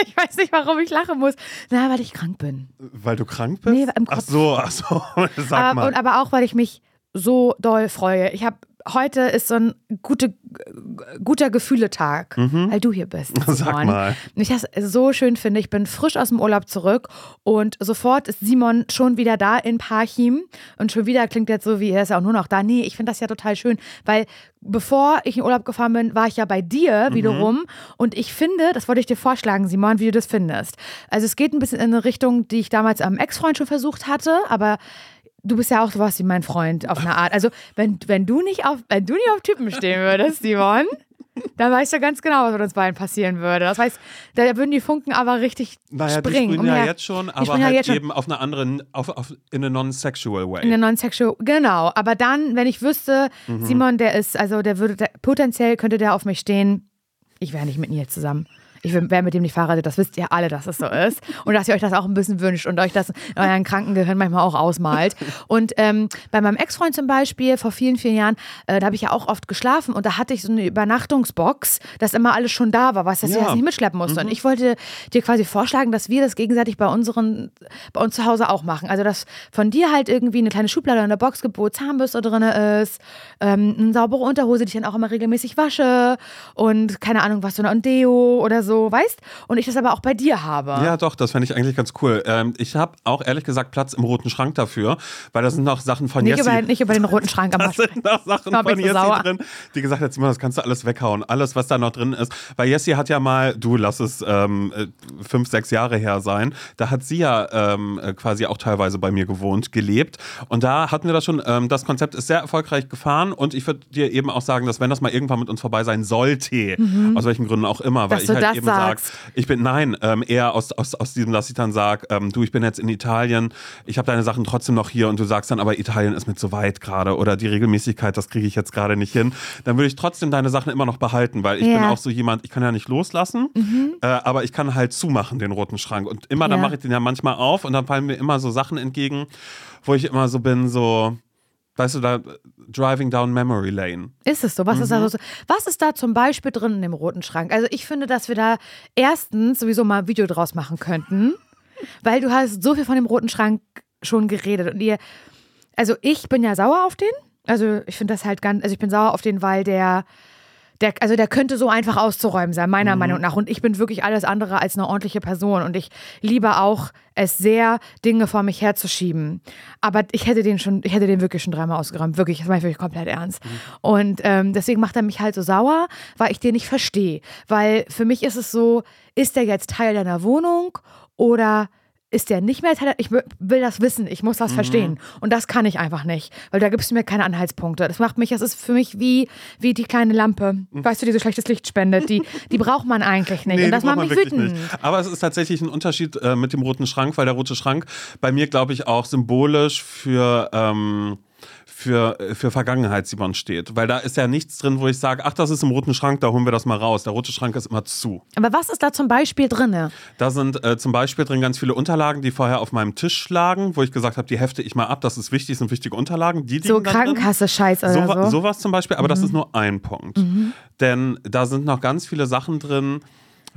ich weiß nicht, warum ich lachen muss. Na, weil ich krank bin. Weil du krank bist? Nee, im Kopf. Ach so, ach so. Sag aber, mal. Und, aber auch, weil ich mich so doll freue. Ich habe heute ist so ein gute, guter Gefühletag, weil du hier bist. Mhm. Sag Simon. mal. Und ich das so schön finde. Ich bin frisch aus dem Urlaub zurück und sofort ist Simon schon wieder da in Parchim und schon wieder klingt jetzt so wie er ist ja auch nur noch da. Nee, ich finde das ja total schön, weil bevor ich in Urlaub gefahren bin, war ich ja bei dir Mhm. wiederum und ich finde, das wollte ich dir vorschlagen, Simon, wie du das findest. Also es geht ein bisschen in eine Richtung, die ich damals am Ex-Freund schon versucht hatte, aber Du bist ja auch sowas wie mein Freund auf eine Art. Also, wenn, wenn du nicht auf, wenn du nicht auf Typen stehen würdest, Simon, dann weißt du ganz genau, was mit uns beiden passieren würde. Das heißt, da würden die Funken aber richtig Naja, die springen. ja jetzt schon, aber sprühen ja halt jetzt schon. eben auf eine andere, auf, auf, in a non-sexual way. In der non-sexual, genau. Aber dann, wenn ich wüsste, Mhm. Simon, der ist, also der würde, der, potenziell könnte der auf mich stehen, ich wäre nicht mit Nils zusammen. Ich wäre mit dem nicht verheiratet, das wisst ihr alle, dass es so ist. Und dass ihr euch das auch ein bisschen wünscht und euch das in euren Krankengehirn manchmal auch ausmalt. Und ähm, bei meinem Ex-Freund zum Beispiel, vor vielen, vielen Jahren, äh, da habe ich ja auch oft geschlafen und da hatte ich so eine Übernachtungsbox, dass immer alles schon da war, was dass ich Ja. das nicht mitschleppen musste. Und ich wollte dir quasi vorschlagen, dass wir das gegenseitig bei unseren, bei uns zu Hause auch machen. Also, dass von dir halt irgendwie eine kleine Schublade in der Box gibt, wo Zahnbürste drin ist, ähm, eine saubere Unterhose, die ich dann auch immer regelmäßig wasche und keine Ahnung, was so ein Deo oder so, weißt? Und ich das aber auch bei dir habe. Ja, doch, das fände ich eigentlich ganz cool. Ähm, ich habe auch ehrlich gesagt Platz im roten Schrank dafür, weil da sind noch Sachen von Nicht Jessie. über, nicht über den roten Schrank am Da sind noch Sachen von so Jessie sauer. drin, die gesagt hat, Simon, das kannst du alles weghauen. Alles, was da noch drin ist. Weil Jessie hat ja mal, du lass es ähm, äh, fünf, sechs Jahre her sein, da hat sie ja ähm, äh, quasi auch teilweise bei mir gewohnt, gelebt. Und da hatten wir das schon, ähm, das Konzept ist sehr erfolgreich gefahren und ich würde dir eben auch sagen, dass wenn das mal irgendwann mit uns vorbei sein sollte, aus welchen Gründen auch immer, weil Dass ich halt das eben sagst. ich bin, nein, ähm, eher aus, aus, aus diesem, dass ich dann sage, ähm, du, ich bin jetzt in Italien, ich habe deine Sachen trotzdem noch hier und du sagst dann, aber Italien ist mir zu weit gerade oder die Regelmäßigkeit, das kriege ich jetzt gerade nicht hin, dann würde ich trotzdem deine Sachen immer noch behalten, weil ich Ja. Mhm. bin auch so jemand, ich kann ja nicht loslassen, äh, aber ich kann halt zumachen, den roten Schrank. Und immer, dann Ja. mache ich den ja manchmal auf und dann fallen mir immer so Sachen entgegen, wo ich immer so bin, so, weißt du, da driving down memory lane. Ist es so? Was, ist Mhm. da so? Was ist da zum Beispiel drin in dem roten Schrank? Also ich finde, dass wir da erstens sowieso mal ein Video draus machen könnten, weil du hast so viel von dem roten Schrank schon geredet und ihr, also ich bin ja sauer auf den. Also ich finde das halt ganz, also ich bin sauer auf den, weil der, der, also der könnte so einfach auszuräumen sein, meiner Meinung nach. Und ich bin wirklich alles andere als eine ordentliche Person. Und ich liebe auch es sehr, Dinge vor mich herzuschieben. Aber ich hätte den schon, ich hätte den wirklich schon dreimal ausgeräumt. Wirklich, das meine ich wirklich komplett ernst. Und ähm, deswegen macht er mich halt so sauer, weil ich den nicht verstehe. Weil für mich ist es so, ist der jetzt Teil deiner Wohnung oder ist der nicht mehr Teil? Ich will das wissen, ich muss das verstehen. Und das kann ich einfach nicht, weil da gibst du mir keine Anhaltspunkte. Das macht mich, das ist für mich wie, wie die kleine Lampe. Weißt du, die so schlechtes Licht spendet. Die, die braucht man eigentlich nicht. Und das macht mich wütend. nicht. Aber es ist tatsächlich ein Unterschied äh, mit dem roten Schrank, weil der rote Schrank bei mir, glaube ich, auch symbolisch für. Ähm, für, für Vergangenheit, Simon, steht. Weil da ist ja nichts drin, wo ich sage, ach, das ist im roten Schrank, da holen wir das mal raus. Der rote Schrank ist immer zu. Aber was ist da zum Beispiel drin? Da sind äh, zum Beispiel drin ganz viele Unterlagen, die vorher auf meinem Tisch lagen, wo ich gesagt habe, die hefte ich mal ab, das ist wichtig, sind wichtige Unterlagen. Die So. Krankenkasse-Scheiß oder So, so. Mhm. Sowas zum Beispiel, aber das ist nur ein Punkt. Denn da sind noch ganz viele Sachen drin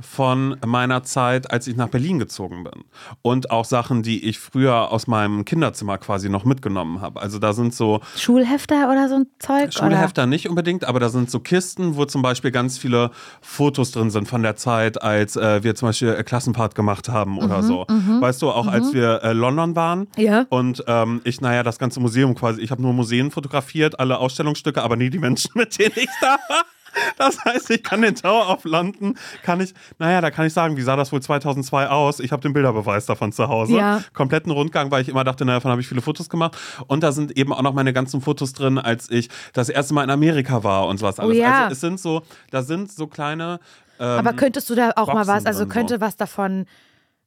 von meiner Zeit, als ich nach Berlin gezogen bin. Und auch Sachen, die ich früher aus meinem Kinderzimmer quasi noch mitgenommen habe. Also da sind so Schulhefter oder so ein Zeug? Schulhefter nicht unbedingt, aber da sind so Kisten, wo zum Beispiel ganz viele Fotos drin sind von der Zeit, als äh, wir zum Beispiel äh, Klassenfahrt gemacht haben oder so. Weißt du, auch als wir äh, London waren Ja. und ähm, ich, naja, das ganze Museum quasi, ich habe nur Museen fotografiert, alle Ausstellungsstücke, aber nie die Menschen, mit denen ich da war. Das heißt, ich kann den Tower of London, kann ich, naja, da kann ich sagen, wie sah das wohl 2002 aus? Ich habe den Bilderbeweis davon zu Hause. Ja. Kompletten Rundgang, weil ich immer dachte, naja, davon habe ich viele Fotos gemacht. Und da sind eben auch noch meine ganzen Fotos drin, als ich das erste Mal in Amerika war und sowas alles. Oh ja. Also es sind so, da sind so kleine. Ähm, Aber könntest du da auch mal Boxen was, also drin, so. könnte was davon,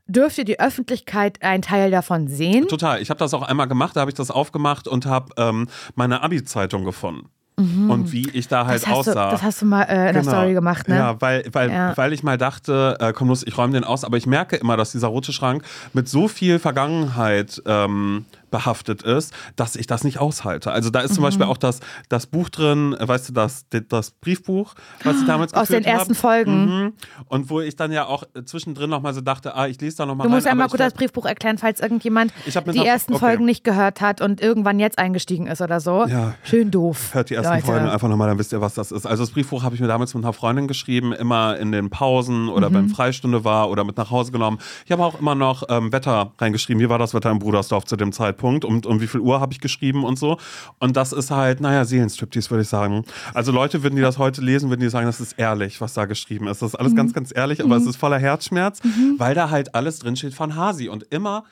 dürfte die Öffentlichkeit einen Teil davon sehen? Total. Ich habe das auch einmal gemacht, da habe ich das aufgemacht und habe ähm, meine Abi-Zeitung gefunden. Und wie ich da halt Mhm. Das hast, du, aussah. das hast du mal äh, in der Genau. Story gemacht, ne? Ja, weil, weil, Ja. weil ich mal dachte, äh, komm los, ich räume den aus, aber ich merke immer, dass dieser rote Schrank mit so viel Vergangenheit ähm, behaftet ist, dass ich das nicht aushalte. Also da ist zum Mhm. Beispiel auch das, das Buch drin, weißt du, das, das Briefbuch, was ich damals Aus den ersten habe. Folgen. Mhm. Und wo ich dann ja auch zwischendrin nochmal so dachte, ah, ich lese da nochmal Du musst einmal kurz das Briefbuch erklären, falls irgendjemand hab die ersten okay. Folgen nicht gehört hat und irgendwann jetzt eingestiegen ist oder so. Ja. Schön doof. Hört die ersten Leute. Folgen einfach nochmal, dann wisst ihr, was das ist. Also das Briefbuch habe ich mir damals mit einer Freundin geschrieben, immer in den Pausen oder Mhm. wenn Freistunde war oder mit nach Hause genommen. Ich habe auch immer noch ähm, Wetter reingeschrieben. Wie war das Wetter in Brudersdorf zu dem Zeitpunkt? Und um wie viel Uhr habe ich geschrieben und so. Und das ist halt, naja, Seelenstriptease, würde ich sagen. Also Leute, würden die das heute lesen, würden die sagen, das ist ehrlich, was da geschrieben ist. Das ist alles Mhm. ganz, ganz ehrlich, aber es ist voller Herzschmerz, weil da halt alles drinsteht von Hasi. Und immer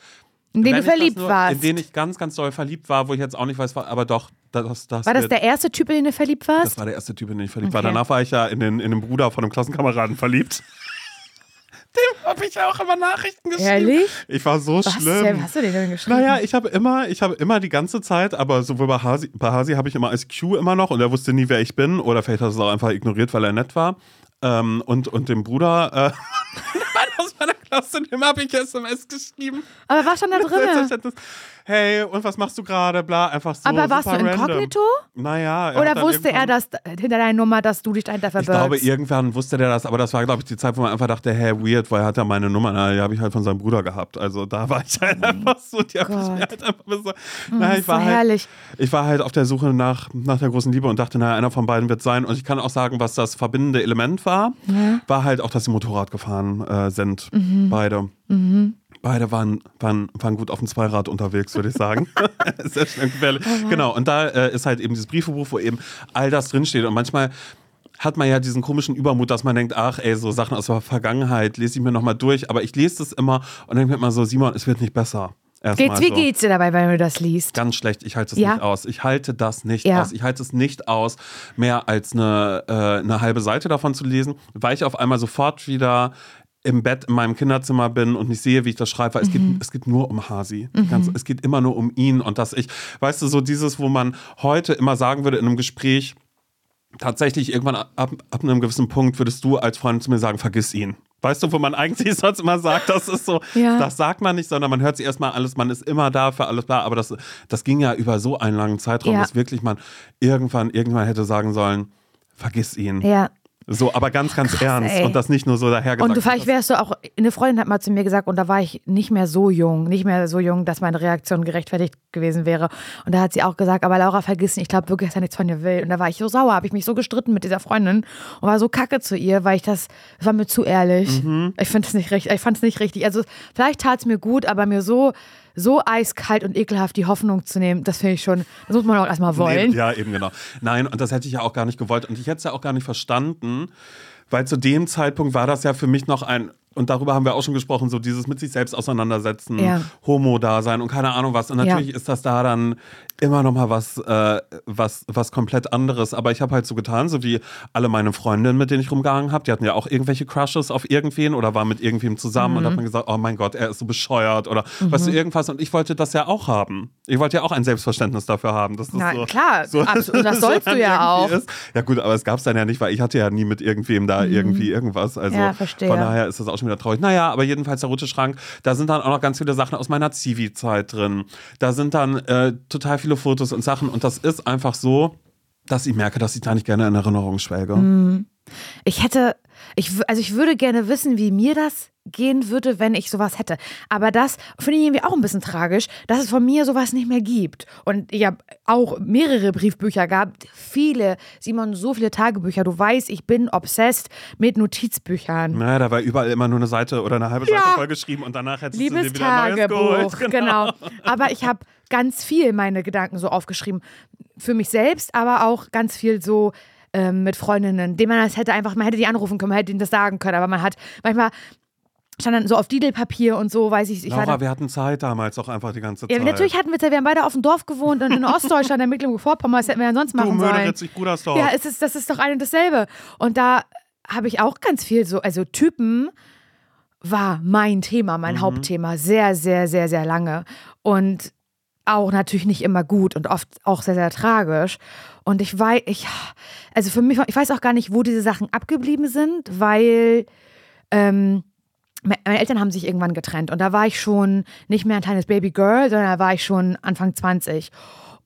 In den wenn du verliebt nur, warst. In den ich ganz, ganz doll verliebt war, wo ich jetzt auch nicht weiß, war, aber doch, das, das war das der erste Typ, in den du verliebt warst? das war der erste Typ, in den ich verliebt war. Okay. Danach war ich ja in den, in den Bruder von einem Klassenkameraden verliebt. Dem habe ich ja auch immer Nachrichten geschrieben. Ehrlich? Ich war so Was schlimm. denn? hast du den denn geschrieben? Naja, ich habe immer, ich habe immer die ganze Zeit, aber sowohl bei Hasi, bei Hasi habe ich immer als Q immer noch und er wusste nie, wer ich bin. Oder vielleicht hat er es auch einfach ignoriert, weil er nett war. Ähm, und, und dem Bruder äh, aus meiner Klasse, dem habe ich SMS geschrieben. Aber was stand da drin? Hey, und was machst du gerade? Bla, einfach so. Aber warst du inkognito? Naja. er Oder wusste er, dass hinter deiner Nummer, dass du dich dahinter Ich verbirgst? glaube, irgendwann wusste der das, aber das war, glaube ich, die Zeit, wo man einfach dachte, hey, weird, weil er hat ja meine Nummer, na, die habe ich halt von seinem Bruder gehabt. Also da war ich halt einfach so, die habe ich mir Oh halt einfach so, Oh, na, das ich war so halt, herrlich. ich war halt auf der Suche nach, nach der großen Liebe und dachte, naja, einer von beiden wird sein. Und ich kann auch sagen, was das verbindende Element war, war halt auch, dass sie Motorrad gefahren äh, sind, Mhm. beide. Beide waren, waren, waren gut auf dem Zweirad unterwegs, würde ich sagen. Sehr schnell gefährlich. Genau, und da äh, ist halt eben dieses Briefebuch, wo eben all das drinsteht. Und manchmal hat man ja diesen komischen Übermut, dass man denkt, ach ey, so Sachen aus der Vergangenheit lese ich mir nochmal durch. Aber ich lese das immer und denke mir immer so, Simon, es wird nicht besser. Erstmal Geht's, wie so. geht's dir dabei, wenn du das liest? Ganz schlecht, ich halte es Ja. nicht aus. Ich halte das nicht Ja. aus. Ich halte es nicht aus, mehr als eine, äh, eine halbe Seite davon zu lesen, weil ich auf einmal sofort wieder im Bett in meinem Kinderzimmer bin und nicht sehe, wie ich das schreibe, weil es, geht, es geht nur um Hasi. Ganz, es geht immer nur um ihn und dass ich, weißt du, so dieses, wo man heute immer sagen würde in einem Gespräch, tatsächlich irgendwann ab, ab einem gewissen Punkt würdest du als Freund zu mir sagen, vergiss ihn. Weißt du, wo man eigentlich sonst immer sagt, das ist so, Ja. das sagt man nicht, sondern man hört sich erstmal alles, man ist immer da für alles da, aber das, das ging ja über so einen langen Zeitraum, Ja. dass wirklich man irgendwann, irgendwann hätte sagen sollen, vergiss ihn. Ja. So, aber ganz, ganz ernst ey. und das nicht nur so dahergesagt. Und du, vielleicht wärst du auch, eine Freundin hat mal zu mir gesagt, und da war ich nicht mehr so jung, nicht mehr so jung, dass meine Reaktion gerechtfertigt gewesen wäre. Und da hat sie auch gesagt, aber Laura, vergiss nicht, ich glaube wirklich, dass er nichts von dir will. Und da war ich so sauer, habe ich mich so gestritten mit dieser Freundin und war so kacke zu ihr, weil ich das, das war mir zu ehrlich. Mhm. Ich finde es nicht richtig, ich fand es nicht richtig. Also vielleicht tat es mir gut, aber mir so, so eiskalt und ekelhaft die Hoffnung zu nehmen, das finde ich schon, das muss man auch erstmal wollen. Nee, ja, eben genau. Nein, und das hätte ich ja auch gar nicht gewollt. Und ich hätte es ja auch gar nicht verstanden, weil zu dem Zeitpunkt war das ja für mich noch ein, und darüber haben wir auch schon gesprochen, so dieses mit sich selbst auseinandersetzen, Ja. Homo-Dasein und keine Ahnung was. Und natürlich Ja. ist das da dann immer noch mal was, äh, was, was komplett anderes. Aber ich habe halt so getan, so wie alle meine Freundinnen, mit denen ich rumgehangen habe, die hatten ja auch irgendwelche Crushes auf irgendwen oder waren mit irgendwem zusammen und hat man gesagt, oh mein Gott, er ist so bescheuert oder weißt du, irgendwas. Und ich wollte das ja auch haben. Ich wollte ja auch ein Selbstverständnis dafür haben. Dass das Na, so, klar, so, absolut, das sollst du ja auch. Ist. Ja gut, aber es gab es dann ja nicht, weil ich hatte ja nie mit irgendwem da irgendwie irgendwas. Also Mhm. Ja, verstehe. von daher ist das auch schon wieder traurig. Naja, aber jedenfalls der rote Schrank, da sind dann auch noch ganz viele Sachen aus meiner Zivi-Zeit drin. Da sind dann äh, total viele Fotos und Sachen und das ist einfach so, dass ich merke, dass ich da nicht gerne in Erinnerung schwelge. Mhm. Ich hätte, ich, also ich würde gerne wissen, wie mir das gehen würde, wenn ich sowas hätte. Aber das finde ich irgendwie auch ein bisschen tragisch, dass es von mir sowas nicht mehr gibt. Und ich habe auch mehrere Briefbücher gehabt, viele, Simon, so viele Tagebücher. Du weißt, ich bin obsessed mit Notizbüchern. Naja, da war überall immer nur eine Seite oder eine halbe Seite Ja. vollgeschrieben und danach hättest du Liebes dir wieder ein neues geholt. Tagebuch, genau. Aber ich habe ganz viel meine Gedanken so aufgeschrieben. Für mich selbst, aber auch ganz viel so ähm, mit Freundinnen, denen man das hätte einfach, man hätte die anrufen können, man hätte ihnen das sagen können, aber man hat manchmal stand dann so auf Didelpapier und so, weiß ich, Laura, da, wir hatten Zeit damals auch einfach die ganze ja, Zeit. natürlich hatten wir Zeit, wir haben beide auf dem Dorf gewohnt und in Ostdeutschland, in Mecklenburg-Vorpommern, was hätten wir denn sonst du machen sollen? Mörderitz, ich Brudersdorf. Ja, es ist, das ist doch ein und dasselbe. Und da habe ich auch ganz viel so, also Typen war mein Thema, mein Hauptthema, sehr, sehr, sehr, sehr lange. Und auch natürlich nicht immer gut und oft auch sehr, sehr tragisch. Und ich weiß, ich, also für mich, ich weiß auch gar nicht, wo diese Sachen abgeblieben sind, weil ähm, meine Eltern haben sich irgendwann getrennt und da war ich schon nicht mehr ein kleines Babygirl, sondern da war ich schon Anfang 20.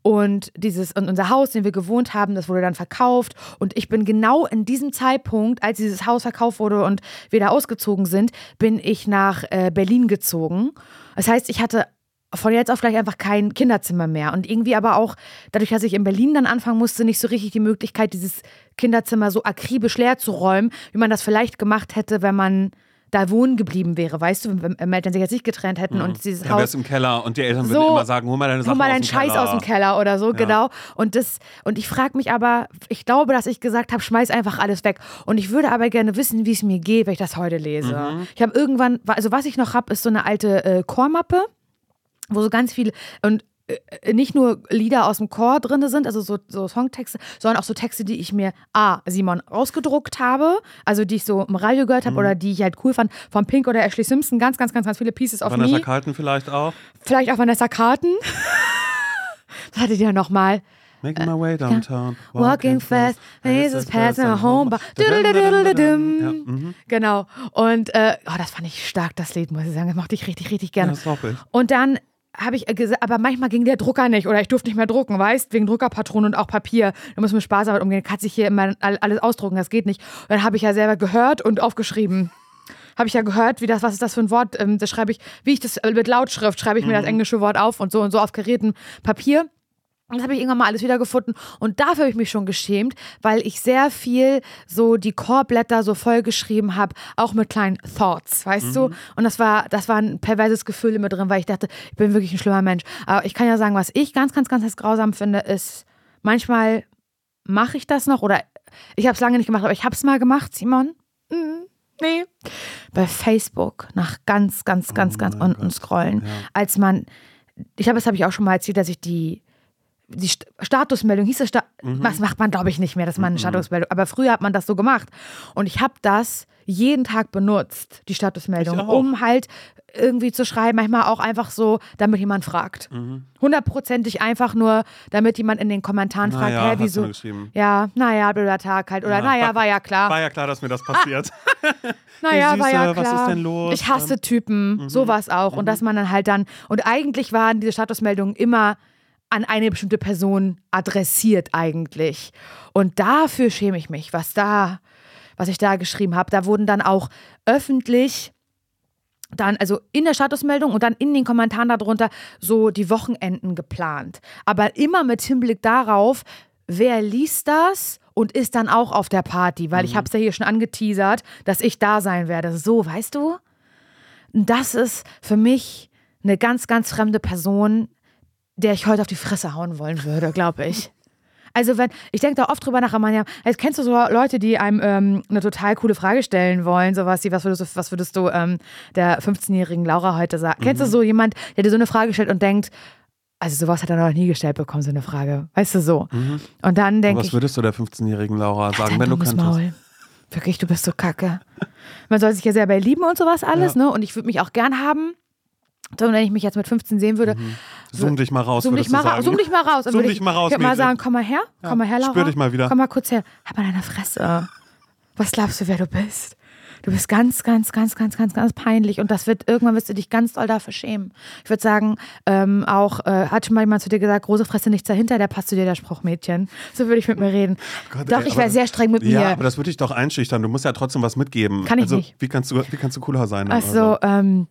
Und dieses und unser Haus, in dem wir gewohnt haben, das wurde dann verkauft. Und ich bin genau in diesem Zeitpunkt, als dieses Haus verkauft wurde und wir da ausgezogen sind, bin ich nach äh, Berlin gezogen. Das heißt, ich hatte von jetzt auf gleich einfach kein Kinderzimmer mehr. Und irgendwie aber auch, dadurch, dass ich in Berlin dann anfangen musste, nicht so richtig die Möglichkeit, dieses Kinderzimmer so akribisch leer zu räumen, wie man das vielleicht gemacht hätte, wenn man da wohnen geblieben wäre, weißt du, wenn wenn Eltern sich jetzt nicht getrennt hätten und dieses Ja, Haus im Keller und die Eltern würden So, immer sagen, hol mal deine hol Sachen mal aus deinen Scheiß Keller. aus dem Keller oder so, Ja. genau. Und das und ich frage mich aber, ich glaube, dass ich gesagt habe, schmeiß einfach alles weg. Und ich würde aber gerne wissen, wie es mir geht, wenn ich das heute lese. Mhm. Ich habe irgendwann, also was ich noch habe, ist so eine alte äh, Chormappe, wo so ganz viel und nicht nur Lieder aus dem Chor drin sind, also so, so Songtexte, sondern auch so Texte, die ich mir A, Simon, ausgedruckt habe, also die ich so im Radio gehört Mhm. habe oder die ich halt cool fand, von Pink oder Ashley Simpson, ganz, ganz, ganz, ganz viele Pieces of Vanessa Me. Carlton vielleicht auch. Vielleicht auch Vanessa Carten. Was hattet ihr nochmal? Making my way downtown. Äh, Walking fast, faces past my home. Ja, mhm. Genau. Und äh, oh, das fand ich stark, das Lied, muss ich sagen. Das mochte ich richtig, richtig Ja, gerne. das hoffe ich. Und dann habe ich gesagt, aber manchmal ging der Drucker nicht oder ich durfte nicht mehr drucken, weißt, wegen Druckerpatronen und auch Papier. Da muss man Spaß damit umgehen. Kann sich hier immer all- alles ausdrucken, das geht nicht. Und dann habe ich ja selber gehört und aufgeschrieben. Habe ich ja gehört, wie das, was ist das für ein Wort? Ähm, das schreibe ich, wie ich das äh, mit Lautschrift schreibe ich mir das englische Wort auf und so und so auf gerätem Papier. Und das habe ich irgendwann mal alles wiedergefunden. Und dafür habe ich mich schon geschämt, weil ich sehr viel so die Chorblätter so vollgeschrieben habe, auch mit kleinen Thoughts, weißt du? Und das war, das war ein perverses Gefühl immer drin, weil ich dachte, ich bin wirklich ein schlimmer Mensch. Aber ich kann ja sagen, was ich ganz, ganz, ganz, ganz grausam finde, ist, manchmal mache ich das noch oder ich habe es lange nicht gemacht, aber ich habe es mal gemacht, Simon. Mhm. Nee. Bei Facebook nach ganz, ganz, ganz, ganz unten scrollen. Als man, ich habe, das habe ich auch schon mal erzählt, dass ich die die St Statusmeldung hieß das, Sta was macht man glaube ich nicht mehr, dass man eine Statusmeldung, aber früher hat man das so gemacht und ich habe das jeden Tag benutzt, die Statusmeldung, um halt irgendwie zu schreiben, manchmal auch einfach so, damit jemand fragt. Mhm. Hundertprozentig einfach nur, damit jemand in den Kommentaren fragt, Naja, hä, wieso? Ja, naja, blöder Tag halt. Oder naja, war ja klar. War ja klar, dass mir das passiert. Naja, Hey, war ja Süße, klar. was ist denn los? Ich hasse Typen, sowas auch. Und dass man dann halt dann, und eigentlich waren diese Statusmeldungen immer an eine bestimmte Person adressiert eigentlich. Und dafür schäme ich mich, was da, was ich da geschrieben habe. Da wurden dann auch öffentlich dann, also in der Statusmeldung und dann in den Kommentaren darunter so die Wochenenden geplant. Aber immer mit Hinblick darauf, wer liest das und ist dann auch auf der Party, weil ich habe es ja hier schon angeteasert, dass ich da sein werde. So, weißt du? Das ist für mich eine ganz, ganz fremde Person, der ich heute auf die Fresse hauen wollen würde, glaube ich. Also wenn, ich denke da oft drüber nach, Amanda, also kennst du so Leute, die einem ähm, eine total coole Frage stellen wollen, sowas wie, was würdest du, was würdest du ähm, der 15-jährigen Laura heute sagen? Kennst du so jemand, der dir so eine Frage stellt und denkt, also sowas hat er noch nie gestellt bekommen, so eine Frage. Weißt du so? Und dann denke Was ich, würdest du der 15-jährigen Laura sagen, wenn du könntest? Maul. Wirklich, du bist so kacke. Man soll sich ja selber lieben und sowas alles, ne? Und ich würde mich auch gern haben. So, wenn ich mich jetzt mit 15 sehen würde, Zoom dich mal raus, Zoom dich, mal raus, zoom dich mal raus. Zoom würde dich ich, mal raus, Ich würde mal sagen, komm mal her, komm mal her, Laura. spür dich mal wieder. Komm mal kurz her. Hab mal deine Fresse. Was glaubst du, wer du bist? Du bist ganz, ganz, ganz, ganz, ganz, ganz peinlich und das wird, irgendwann wirst du dich ganz doll dafür schämen. Ich würde sagen, ähm, auch, äh, hat schon mal jemand zu dir gesagt, große Fresse nichts dahinter, der passt zu dir, der Spruch, Mädchen. So würde ich mit mir reden. Gott, Doch, ey, ich wäre sehr streng mit Ja, mir. aber das würde dich doch einschüchtern. Du musst ja trotzdem was mitgeben. Kann ich also, nicht. Wie kannst du, wie kannst du cooler sein? dann Also, oder ähm,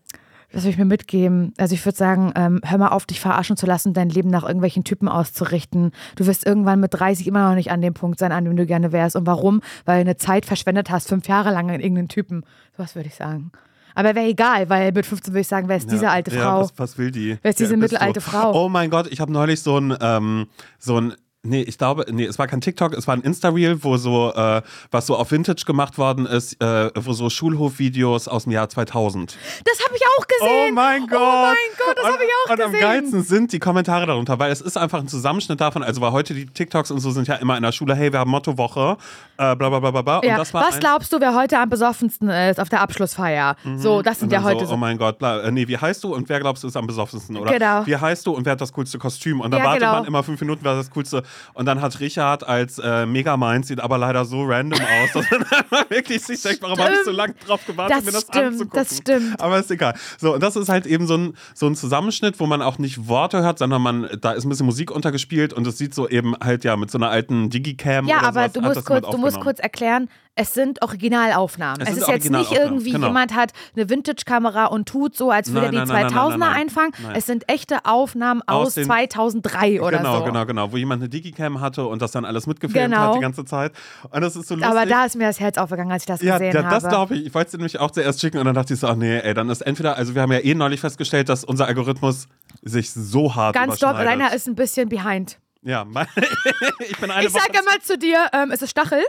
was würde ich mir mitgeben? Also ich würde sagen, ähm, hör mal auf, dich verarschen zu lassen, dein Leben nach irgendwelchen Typen auszurichten. Du wirst irgendwann mit 30 immer noch nicht an dem Punkt sein, an dem du gerne wärst. Und warum? Weil du eine Zeit verschwendet hast, fünf Jahre lang an irgendeinen Typen. Sowas würde ich sagen. Aber wäre egal, weil mit 15 würde ich sagen, wer ist so? diese ja, alte ja, Frau? Was, was will die? Wer ist diese bist mittelalte Frau? Oh mein Gott, ich habe neulich so ein, ähm, so ein Nee, ich glaube, nee, es war kein TikTok, es war ein Insta-Reel, wo so, äh, was so auf Vintage gemacht worden ist, äh, wo so Schulhofvideos aus dem Jahr 2000. Das habe ich auch gesehen. Oh mein Gott! Oh mein Gott, das Und- habe ich auch Und am gesehen. geilsten sind die Kommentare darunter, weil es ist einfach ein Zusammenschnitt davon, also weil heute die TikToks und so sind ja immer in der Schule, hey, wir haben Mottowoche. Äh, bla bla bla bla. Ja. Was glaubst du, wer heute am besoffensten ist auf der Abschlussfeier? So, das sind ja heute so, oh mein Gott, bla, äh, nee, wie heißt du und wer glaubst du ist am besoffensten? Oder Genau. wie heißt du und wer hat das coolste Kostüm? Und dann Ja, wartet genau. man immer fünf Minuten, wer das coolste. Und dann hat Richard als äh, Megamind, sieht aber leider so random aus, dass man wirklich sich denkt, warum habe ich so lange drauf gewartet, Das mir das stimmt, anzugucken? das stimmt. Aber ist egal. So, und das ist halt eben so ein, so ein Zusammenschnitt, wo man auch nicht Worte hört, sondern man, da ist ein bisschen Musik untergespielt und es sieht so eben halt ja mit so einer alten Digicam Ja, oder aber sowas, du hat musst, kurz, du musst aufgenommen. kurz erklären, es sind Originalaufnahmen. Es Es, sind ist jetzt nicht irgendwie, genau. jemand hat eine Vintage-Kamera und tut so, als würde Nein, er die nein, nein, 2000er nein, einfangen. Es sind echte Aufnahmen Aus aus, den- 2003 oder genau, so. genau, genau, wo jemand eine Digicam hatte und das dann alles mitgefilmt Genau. hat die ganze Zeit. Und das ist so lustig. Aber da ist mir das Herz aufgegangen, als ich das ja, gesehen ja, das habe. glaube ich. Ich wollte es nämlich auch zuerst schicken und dann dachte ich so, ach nee, ey, dann ist entweder, also wir haben ja eh neulich festgestellt, dass unser Algorithmus sich so hart Ganz überschneidet. deiner ist ein bisschen behind. Ja, ich bin eine Ich sage Woche- immer zu dir, ähm, ist es Stachel?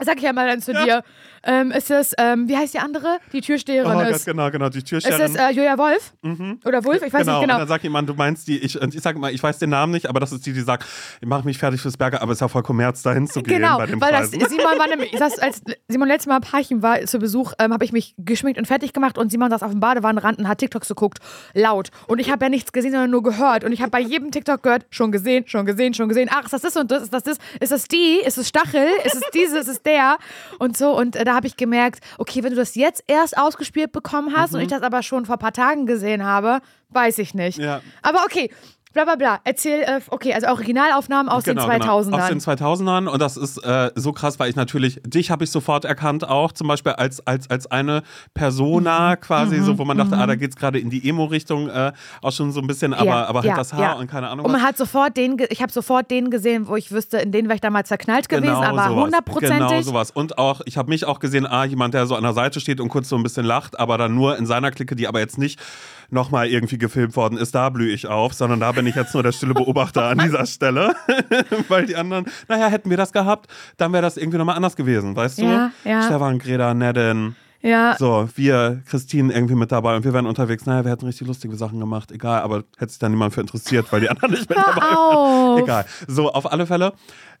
Sag ich ja mal dann zu dir. Ähm, ist es, ähm, wie heißt die andere? Die Türsteherin Oh Gott, ist. genau, genau, die Ist Türsteherin. es äh, Julia Wolf? Oder Wolf? Ich weiß genau, nicht und genau. dann sagt jemand, du meinst die, ich, und ich sag mal, ich weiß den Namen nicht, aber das ist die, die sagt, ich mache mich fertig fürs Berge, aber es ist ja voll Kommerz, dahin zu gehen Genau, bei den weil das. Simon war nämlich, das, als Simon letztes Mal Parchim war zu Besuch, ähm, habe ich mich geschminkt und fertig gemacht und Simon saß auf dem Badewannenrand und hat TikToks geguckt, laut. Und ich habe ja nichts gesehen, sondern nur gehört. Und ich habe bei jedem TikTok gehört, schon gesehen, schon gesehen, schon gesehen. Ach, ist das das und das? Ist das das? Ist das die? Ist es Stachel? Ist es diese? Ist es der? Und so. Und äh, da habe ich gemerkt, okay, wenn du das jetzt erst ausgespielt bekommen hast und ich das aber schon vor ein paar Tagen gesehen habe, weiß ich nicht. Mhm. Ja. Aber okay. Bla bla bla. Erzähl, äh, okay, also Originalaufnahmen aus den 2000ern. Genau, Aus den 2000ern und das ist äh, so krass, weil ich natürlich, dich habe ich sofort erkannt auch, zum Beispiel als, als, als eine Mhm. Persona quasi, so wo man dachte, ah, da geht es gerade in die Emo-Richtung äh, auch schon so ein bisschen, aber, Ja, aber halt ja, das Haar ja. und keine Ahnung Und was. man hat sofort den, ich habe sofort den gesehen, wo ich wüsste, in den wäre ich damals verknallt gewesen, aber Genau hundertprozentig. Genau sowas. Und auch, ich habe mich auch gesehen, ah, jemand, der so an der Seite steht und kurz so ein bisschen lacht, aber dann nur in seiner Clique, die aber jetzt nicht nochmal irgendwie gefilmt worden ist, da blühe ich auf, sondern da bin ich jetzt nur der stille Beobachter an dieser Stelle. Weil die anderen, naja, hätten wir das gehabt, dann wäre das irgendwie nochmal anders gewesen, weißt du? Ja, ja. Stefan, Greta, Nedden. ja. So, wir, Christine irgendwie mit dabei und wir wären unterwegs. Naja, wir hätten richtig lustige Sachen gemacht. Egal, aber hätte sich da niemand für interessiert, weil die anderen nicht mit dabei waren. Egal. So, auf alle Fälle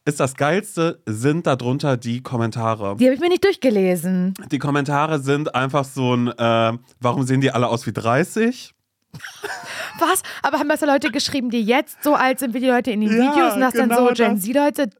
ist das Geilste, sind darunter die Kommentare. Die habe ich mir nicht durchgelesen. Die Kommentare sind einfach so ein, äh, warum sehen die alle aus wie 30? Was? Aber haben das ja Leute geschrieben, die jetzt so alt sind wie die Leute in den Ja, Videos und das dann genau so Gen das. Z-Leute?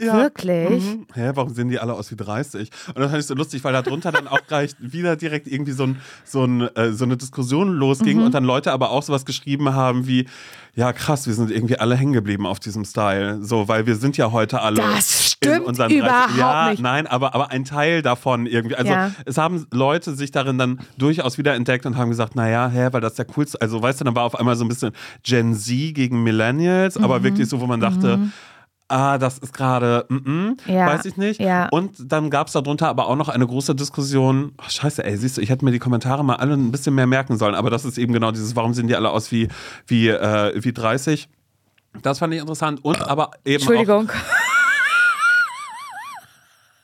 Ja. Wirklich? Mhm. Hä, warum sehen die alle aus wie 30? Und das fand ich so lustig, weil darunter dann auch gleich wieder direkt irgendwie so, ein, so, ein, äh, so eine Diskussion losging Mhm. und dann Leute aber auch sowas geschrieben haben wie, ja krass, wir sind irgendwie alle hängen geblieben auf diesem Style. So, weil wir sind ja heute alle. Das in stimmt unseren überhaupt ja, nicht. Nein, aber, aber ein Teil davon irgendwie. Also Ja. es haben Leute sich darin dann durchaus wiederentdeckt und haben gesagt, naja, hä, weil das der coolste. Also weißt du, dann war auf einmal so ein bisschen Gen Z gegen Millennials, Mhm. aber wirklich so, wo man dachte, ah, das ist gerade, mm -mm, Ja, weiß ich nicht. ja. Und dann gab es darunter aber auch noch eine große Diskussion. Oh, scheiße, ey, siehst du, ich hätte mir die Kommentare mal alle ein bisschen mehr merken sollen. Aber das ist eben genau dieses, warum sehen die alle aus wie, wie, äh, wie 30? Das fand ich interessant. Und aber eben auch Entschuldigung.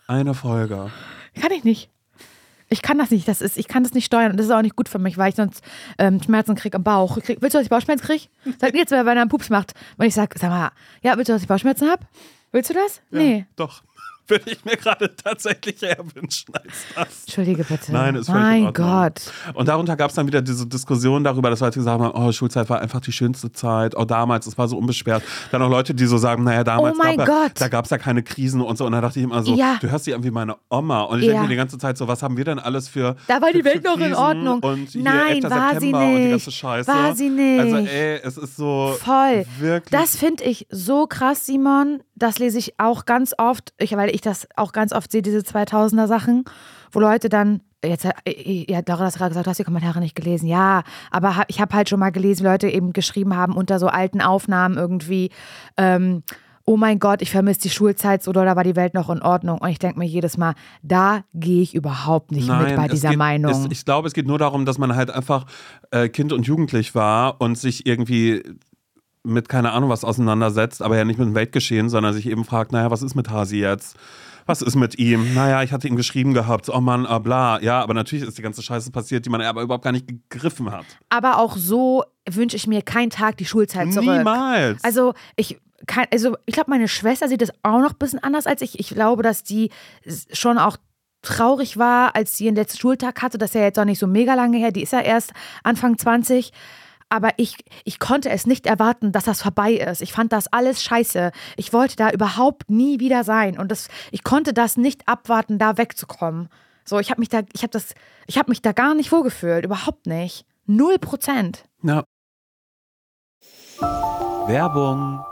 eine Folge. Kann ich nicht. Ich kann das nicht. Das ist, ich kann das nicht steuern. Und das ist auch nicht gut für mich, weil ich sonst ähm, Schmerzen kriege am Bauch. Ich Krieg, willst du, dass ich Bauchschmerzen kriege? Sag mir jetzt, wenn einer einen Pups macht. Und ich sag, sag mal, ja, willst du, dass ich Bauchschmerzen habe? Willst du das? Nee. Doch. Würde ich mir gerade tatsächlich eher wünschen als das. Entschuldige bitte. Nein, ist Mein. Gott. Und darunter gab es dann wieder diese Diskussion darüber, dass Leute gesagt haben, oh, Schulzeit war einfach die schönste Zeit, oh, damals, es war so unbeschwert. Dann auch Leute, die so sagen, naja, damals Oh mein gab ja, Gott. da gab es ja keine Krisen und so. Und da dachte ich immer so, Ja. du hörst dich an wie meine Oma. Und ich Ja. denke mir die ganze Zeit so, was haben wir denn alles für Da war die Welt noch in Ordnung. Und Nein, 11. war sie September und die nicht. ganze Scheiße. War sie nicht. Also ey, es ist so Voll. wirklich Das finde ich so krass, Simon. Das lese ich auch ganz oft, ich, weil ich das auch ganz oft sehe, diese 2000er Sachen, wo Leute dann, jetzt, äh, ja, Dora hast gerade gesagt, du hast die Kommentare nicht gelesen. Ja, aber hab, ich habe halt schon mal gelesen, wie Leute eben geschrieben haben unter so alten Aufnahmen irgendwie, ähm, oh mein Gott, ich vermisse die Schulzeit, so doll, da war die Welt noch in Ordnung. Und ich denke mir jedes Mal, da gehe ich überhaupt nicht mit bei es dieser geht, Meinung. Es, ich glaube, es geht nur darum, dass man halt einfach äh, Kind und Jugendlich war und sich irgendwie mit keine Ahnung was auseinandersetzt, aber ja nicht mit dem Weltgeschehen, sondern sich eben fragt, naja, was ist mit Hasi jetzt? Was ist mit ihm? Naja, ich hatte ihm geschrieben gehabt, so, oh Mann, ah, bla. Ja, aber natürlich ist die ganze Scheiße passiert, die man aber überhaupt gar nicht gegriffen hat. aber auch so wünsche ich mir keinen Tag die Schulzeit zurück. Niemals. Also ich, also ich glaube, meine Schwester sieht das auch noch ein bisschen anders als ich. Ich glaube, dass die schon auch traurig war, als sie ihren letzten Schultag hatte. Das ist ja jetzt auch nicht so mega lange her. Die ist ja erst Anfang 20. Aber ich, ich konnte es nicht erwarten, dass das vorbei ist. Ich fand das alles scheiße. Ich wollte da überhaupt nie wieder sein. Und das, ich konnte das nicht abwarten, da wegzukommen. So, ich habe mich da, ich habe das, ich habe mich da gar nicht wohlgefühlt. Überhaupt nicht. Null Prozent. Ja. Werbung.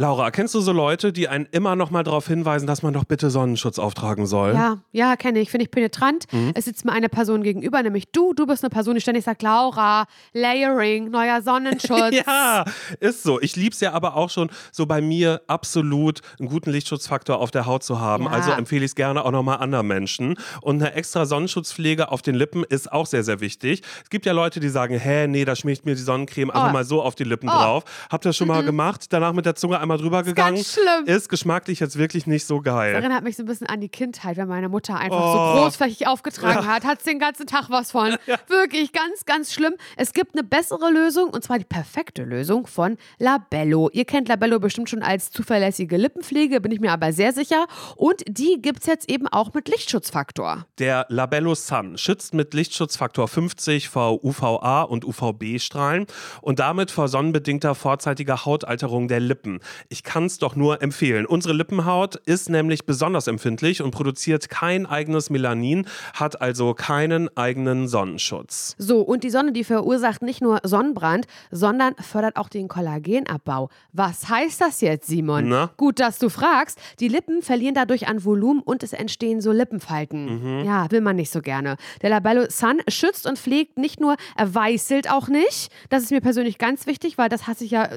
Laura, kennst du so Leute, die einen immer noch mal darauf hinweisen, dass man doch bitte Sonnenschutz auftragen soll? Ja, ja, kenne ich. Finde ich penetrant. Es sitzt mir eine Person gegenüber, nämlich du. Du bist eine Person, die ständig sagt, Laura, Layering, neuer Sonnenschutz. Ja, ist so. Ich lieb's ja aber auch schon, so bei mir absolut einen guten Lichtschutzfaktor auf der Haut zu haben. Ja. Also empfehle ich es gerne auch nochmal anderen Menschen. Und eine extra Sonnenschutzpflege auf den Lippen ist auch sehr, sehr wichtig. Es gibt ja Leute, die sagen, hä, nee, da schmiert mir die Sonnencreme einfach Oh. mal so auf die Lippen Oh. drauf. Habt ihr das schon mal gemacht? Danach mit der Zunge einmal drüber gegangen? ganz schlimm. Ist geschmacklich jetzt wirklich nicht so Das geil. erinnert mich so ein bisschen an die Kindheit, wenn meine Mutter einfach Oh. so großflächig aufgetragen hat. Hat den ganzen Tag was von. Wirklich ganz, ganz schlimm. Es gibt eine bessere Lösung und zwar die perfekte Lösung von Labello. Ihr kennt Labello bestimmt schon als zuverlässige Lippenpflege, bin ich mir aber sehr sicher. Und die gibt es jetzt eben auch mit Lichtschutzfaktor. Der Labello Sun schützt mit Lichtschutzfaktor 50 vor UVA und UVB-Strahlen und damit vor sonnenbedingter vorzeitiger Hautalterung der Lippen. Ich kann es doch nur empfehlen. Unsere Lippenhaut ist nämlich besonders empfindlich und produziert kein eigenes Melanin, hat also keinen eigenen Sonnenschutz. So, und die Sonne, die verursacht nicht nur Sonnenbrand, sondern fördert auch den Kollagenabbau. Was heißt das jetzt, Simon? Na? Gut, dass du fragst. Die Lippen verlieren dadurch an Volumen und es entstehen so Lippenfalten. Ja, will man nicht so gerne. Der Labello Sun schützt und pflegt nicht nur, er weißelt auch nicht. Das ist mir persönlich ganz wichtig, weil das hasse ich ja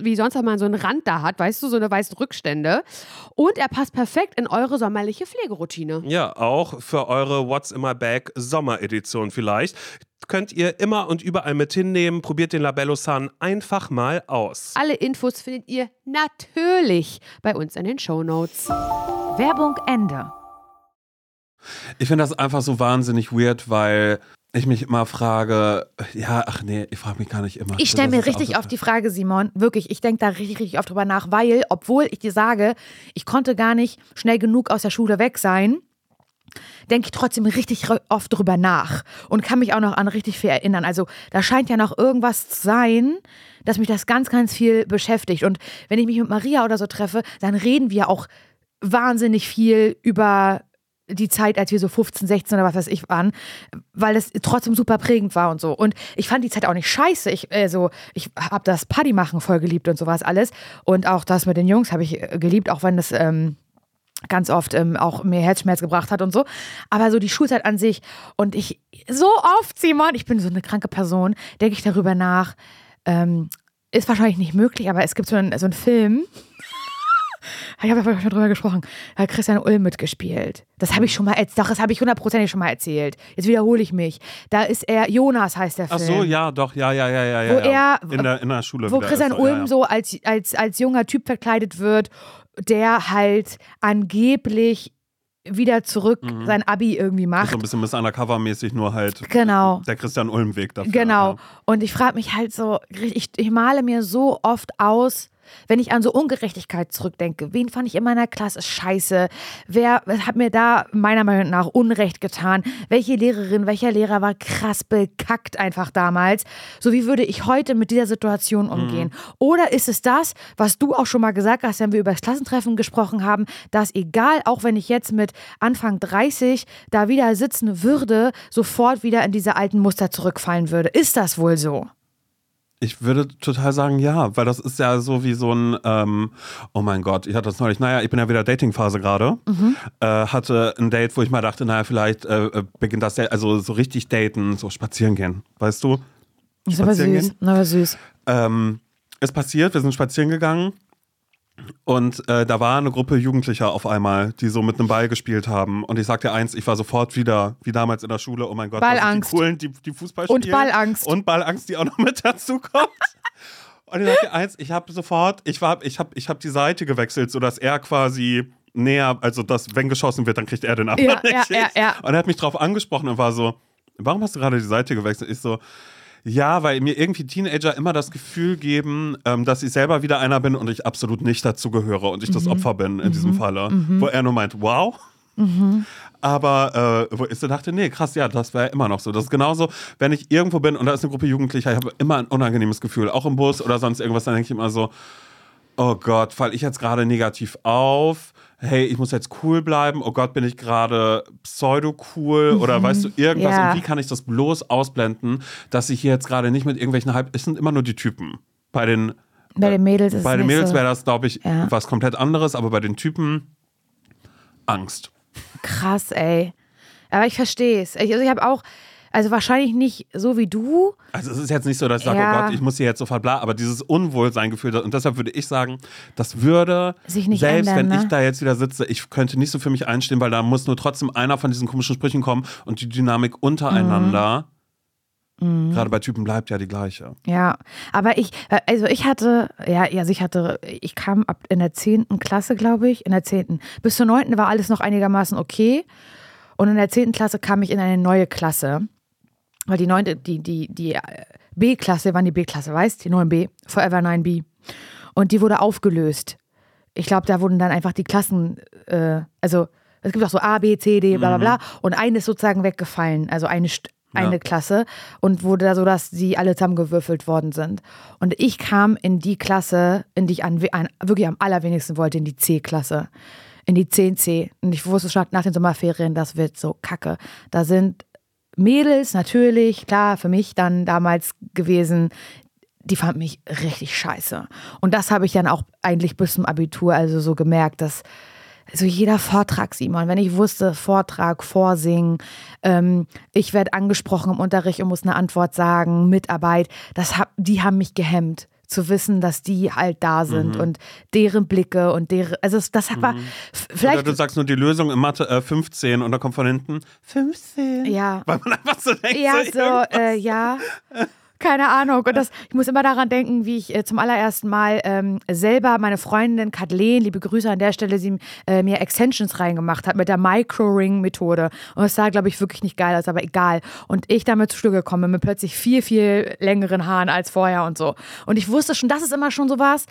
wie sonst, wenn man so einen Rand da hat, weißt du, so eine weißen Rückstände. Und er passt perfekt in eure sommerliche Pflegeroutine. Ja, auch für eure What's in my Bag Sommeredition vielleicht. Könnt ihr immer und überall mit hinnehmen. Probiert den Labello Sun einfach mal aus. Alle Infos findet ihr natürlich bei uns in den Shownotes. Werbung Ende. Ich finde das einfach so wahnsinnig weird, weil ich mich immer frage, ja, ach nee, ich frage mich gar nicht immer. Ich stelle mir richtig auf die Frage, Simon, wirklich, ich denke da richtig, richtig oft drüber nach, weil, obwohl ich dir sage, ich konnte gar nicht schnell genug aus der Schule weg sein, denke ich trotzdem richtig oft drüber nach und kann mich auch noch an richtig viel erinnern. Also da scheint ja noch irgendwas zu sein, dass mich das ganz, ganz viel beschäftigt. Und wenn ich mich mit Maria oder so treffe, dann reden wir auch wahnsinnig viel über die Zeit, als wir so 15, 16 oder was weiß ich waren, weil es trotzdem super prägend war und so. Und ich fand die Zeit auch nicht scheiße. Ich, also, ich habe das Party machen voll geliebt und sowas alles. Und auch das mit den Jungs habe ich äh, geliebt, auch wenn das ähm, ganz oft ähm, auch mir Herzschmerz gebracht hat und so. Aber so die Schulzeit an sich und ich so oft, Simon, ich bin so eine kranke Person, denke ich darüber nach. Ähm, ist wahrscheinlich nicht möglich, aber es gibt so einen, so einen Film. Ich habe ja schon drüber gesprochen. Da hat Christian Ulm mitgespielt. Das habe ich schon mal erzählt. Doch, das habe ich hundertprozentig schon mal erzählt. Jetzt wiederhole ich mich. Da ist er, Jonas heißt der Ach Film. so, ja, doch, ja, ja, ja, ja. Wo ja. er- in der, in der Schule wo Christian ist, Ulm ja, ja. so als, als, als junger Typ verkleidet wird, der halt angeblich wieder zurück sein Abi irgendwie macht. so ein bisschen Miss Undercover-mäßig, nur halt Genau. der Christian Ulm-Weg dafür. Genau. Und ich frage mich halt so, ich, ich male mir so oft aus, wenn ich an so Ungerechtigkeit zurückdenke, wen fand ich in meiner Klasse scheiße? Wer hat mir da meiner Meinung nach Unrecht getan? Welche Lehrerin, welcher Lehrer war krass bekackt einfach damals? So wie würde ich heute mit dieser Situation umgehen? Oder ist es das, was du auch schon mal gesagt hast, wenn wir über das Klassentreffen gesprochen haben, dass egal, auch wenn ich jetzt mit Anfang 30 da wieder sitzen würde, sofort wieder in diese alten Muster zurückfallen würde? Ist das wohl so? Ich würde total sagen, ja, weil das ist ja so wie so ein, ähm, oh mein Gott, ich hatte das neulich, naja, ich bin ja wieder Datingphase gerade, Mhm. äh, hatte ein Date, wo ich mal dachte, naja, vielleicht äh, äh, beginnt das ja, also so richtig daten, so spazieren gehen, weißt du? Ist aber süß. gehen? Aber süß. Ähm, ist passiert, wir sind spazieren gegangen und äh, da war eine Gruppe Jugendlicher auf einmal, die so mit einem Ball gespielt haben. Und ich sagte eins, ich war sofort wieder, wie damals in der Schule, oh mein Gott, Ballangst. die coolen, die, die Fußball Und spielen. Ballangst. Und Ballangst, die auch noch mit dazu kommt. Und ich sagte eins, ich habe sofort, ich war, ich habe ich hab die Seite gewechselt, sodass er quasi näher, also dass, wenn geschossen wird, dann kriegt er den ab. Ja, ja, ja, ja. Und er hat mich drauf angesprochen und war so, warum hast du gerade die Seite gewechselt? Ich so, Ja, weil mir irgendwie Teenager immer das Gefühl geben, ähm, dass ich selber wieder einer bin und ich absolut nicht dazu gehöre und ich das Opfer bin in diesem Falle. Wo er nur meint, wow. Aber äh, wo ich so dachte, nee, krass, ja, das wäre immer noch so. Das ist genauso, wenn ich irgendwo bin und da ist eine Gruppe Jugendlicher, ich habe immer ein unangenehmes Gefühl, auch im Bus oder sonst irgendwas, dann denke ich immer so, oh Gott, falle ich jetzt gerade negativ auf? Hey, ich muss jetzt cool bleiben. Oh Gott, bin ich gerade pseudo-cool? Oder weißt du, irgendwas. Ja. Und wie kann ich das bloß ausblenden, dass ich hier jetzt gerade nicht mit irgendwelchen Hype. Es sind immer nur die Typen. Bei den, Bei den Mädels ist bei den Mädels so. wäre das, glaube ich, Ja. was komplett anderes, aber bei den Typen Angst. Krass, ey. Aber ich verstehe es. Ich, also ich habe auch, also wahrscheinlich nicht so wie du. Also es ist jetzt nicht so, dass ich sage, Ja. oh Gott, ich muss hier jetzt sofort bla, aber dieses Unwohlseingefühl, und deshalb würde ich sagen, das würde, Sich nicht selbst ändern, wenn ne? ich da jetzt wieder sitze, ich könnte nicht so für mich einstehen, weil da muss nur trotzdem einer von diesen komischen Sprüchen kommen und die Dynamik untereinander, Mhm. gerade bei Typen bleibt ja die gleiche. Ja, aber ich, also ich hatte, ja, also ich hatte, ich kam ab in der 10. Klasse, glaube ich, in der 10. Bis zur 9. war alles noch einigermaßen okay. Und in der 10. Klasse kam ich in eine neue Klasse. Weil die 9., die, die, die äh, B-Klasse, waren die B-Klasse, weißt die 9b, Forever 9b. Und die wurde aufgelöst. Ich glaube, da wurden dann einfach die Klassen, äh, also es gibt auch so A, B, C, D, bla bla bla. Und eine ist sozusagen weggefallen, also eine, St- eine Ja. Klasse. Und wurde da so, dass sie alle zusammengewürfelt worden sind. Und ich kam in die Klasse, in die ich an, an, wirklich am allerwenigsten wollte, in die C-Klasse. In die 10C. Und ich wusste schon nach den Sommerferien, das wird so kacke. Da sind Mädels natürlich, klar, für mich dann damals gewesen, die fanden mich richtig scheiße. Und das habe ich dann auch eigentlich bis zum Abitur also so gemerkt, dass so jeder Vortrag, Simon, wenn ich wusste, Vortrag, Vorsingen, ähm, ich werde angesprochen im Unterricht und muss eine Antwort sagen, Mitarbeit, das hab, die haben mich gehemmt zu wissen, dass die halt da sind Mhm. und deren Blicke und deren, also das, war Oder vielleicht, du sagst nur die Lösung in Mathe äh, 15 und dann kommt von hinten 15. ja, Weil man einfach so denkt, Ja, so, so, äh, ja. Keine Ahnung. Und das, ich muss immer daran denken, wie ich äh, zum allerersten Mal ähm, selber meine Freundin Kathleen, liebe Grüße an der Stelle, sie äh, mir Extensions reingemacht hat mit der Micro-Ring-Methode. Und es sah, glaube ich, wirklich nicht geil aus, aber egal. Und ich damit zu Stück gekommen bin mit plötzlich viel, viel längeren Haaren als vorher und so. Und ich wusste schon, das ist immer schon so was.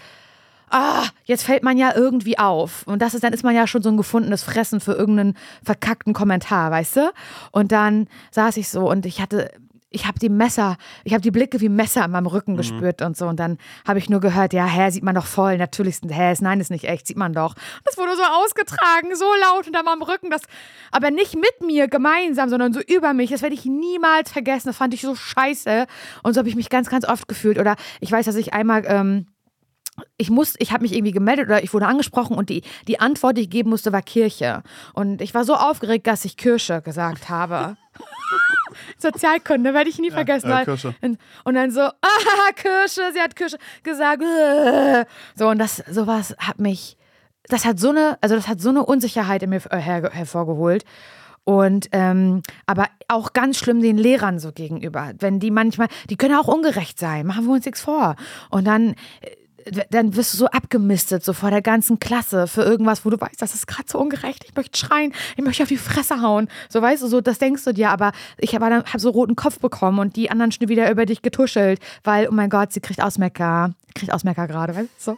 Ah, jetzt fällt man ja irgendwie auf. Und das ist, dann ist man ja schon so ein gefundenes Fressen für irgendeinen verkackten Kommentar, weißt du? Und dann saß ich so und ich hatte, ich habe die Messer, ich habe die Blicke wie Messer an meinem Rücken gespürt und so. Und dann habe ich nur gehört, ja, hä, sieht man doch voll. Natürlich, hä, ist, nein, ist nicht echt, sieht man doch. Das wurde so ausgetragen, so laut unter meinem Rücken. Das, aber nicht mit mir gemeinsam, sondern so über mich. Das werde ich niemals vergessen. Das fand ich so scheiße. Und so habe ich mich ganz, ganz oft gefühlt. Oder ich weiß, dass ich einmal. Ähm, ich muss, ich habe mich irgendwie gemeldet oder ich wurde angesprochen und die, die Antwort, die ich geben musste, war Kirche. Und ich war so aufgeregt, dass ich Kirche gesagt habe. Sozialkunde werde ich nie vergessen. äh, Kirche. Und, dann so, ah, Kirche, sie hat Kirche gesagt. So, und das, sowas hat mich, das hat so eine, also das hat so eine Unsicherheit in mir äh, her, hervorgeholt. Und ähm, aber auch ganz schlimm den Lehrern so gegenüber. Wenn die manchmal, die können auch ungerecht sein, machen wir uns nichts vor. Und dann äh, dann wirst du so abgemistet, so vor der ganzen Klasse für irgendwas, wo du weißt, das ist gerade so ungerecht, ich möchte schreien, ich möchte auf die Fresse hauen. So weißt du, so das denkst du dir, aber ich habe hab so roten Kopf bekommen und die anderen schon wieder über dich getuschelt, weil, oh mein Gott, sie kriegt Ausmecker, kriegt Ausmecker gerade, weißt du? So.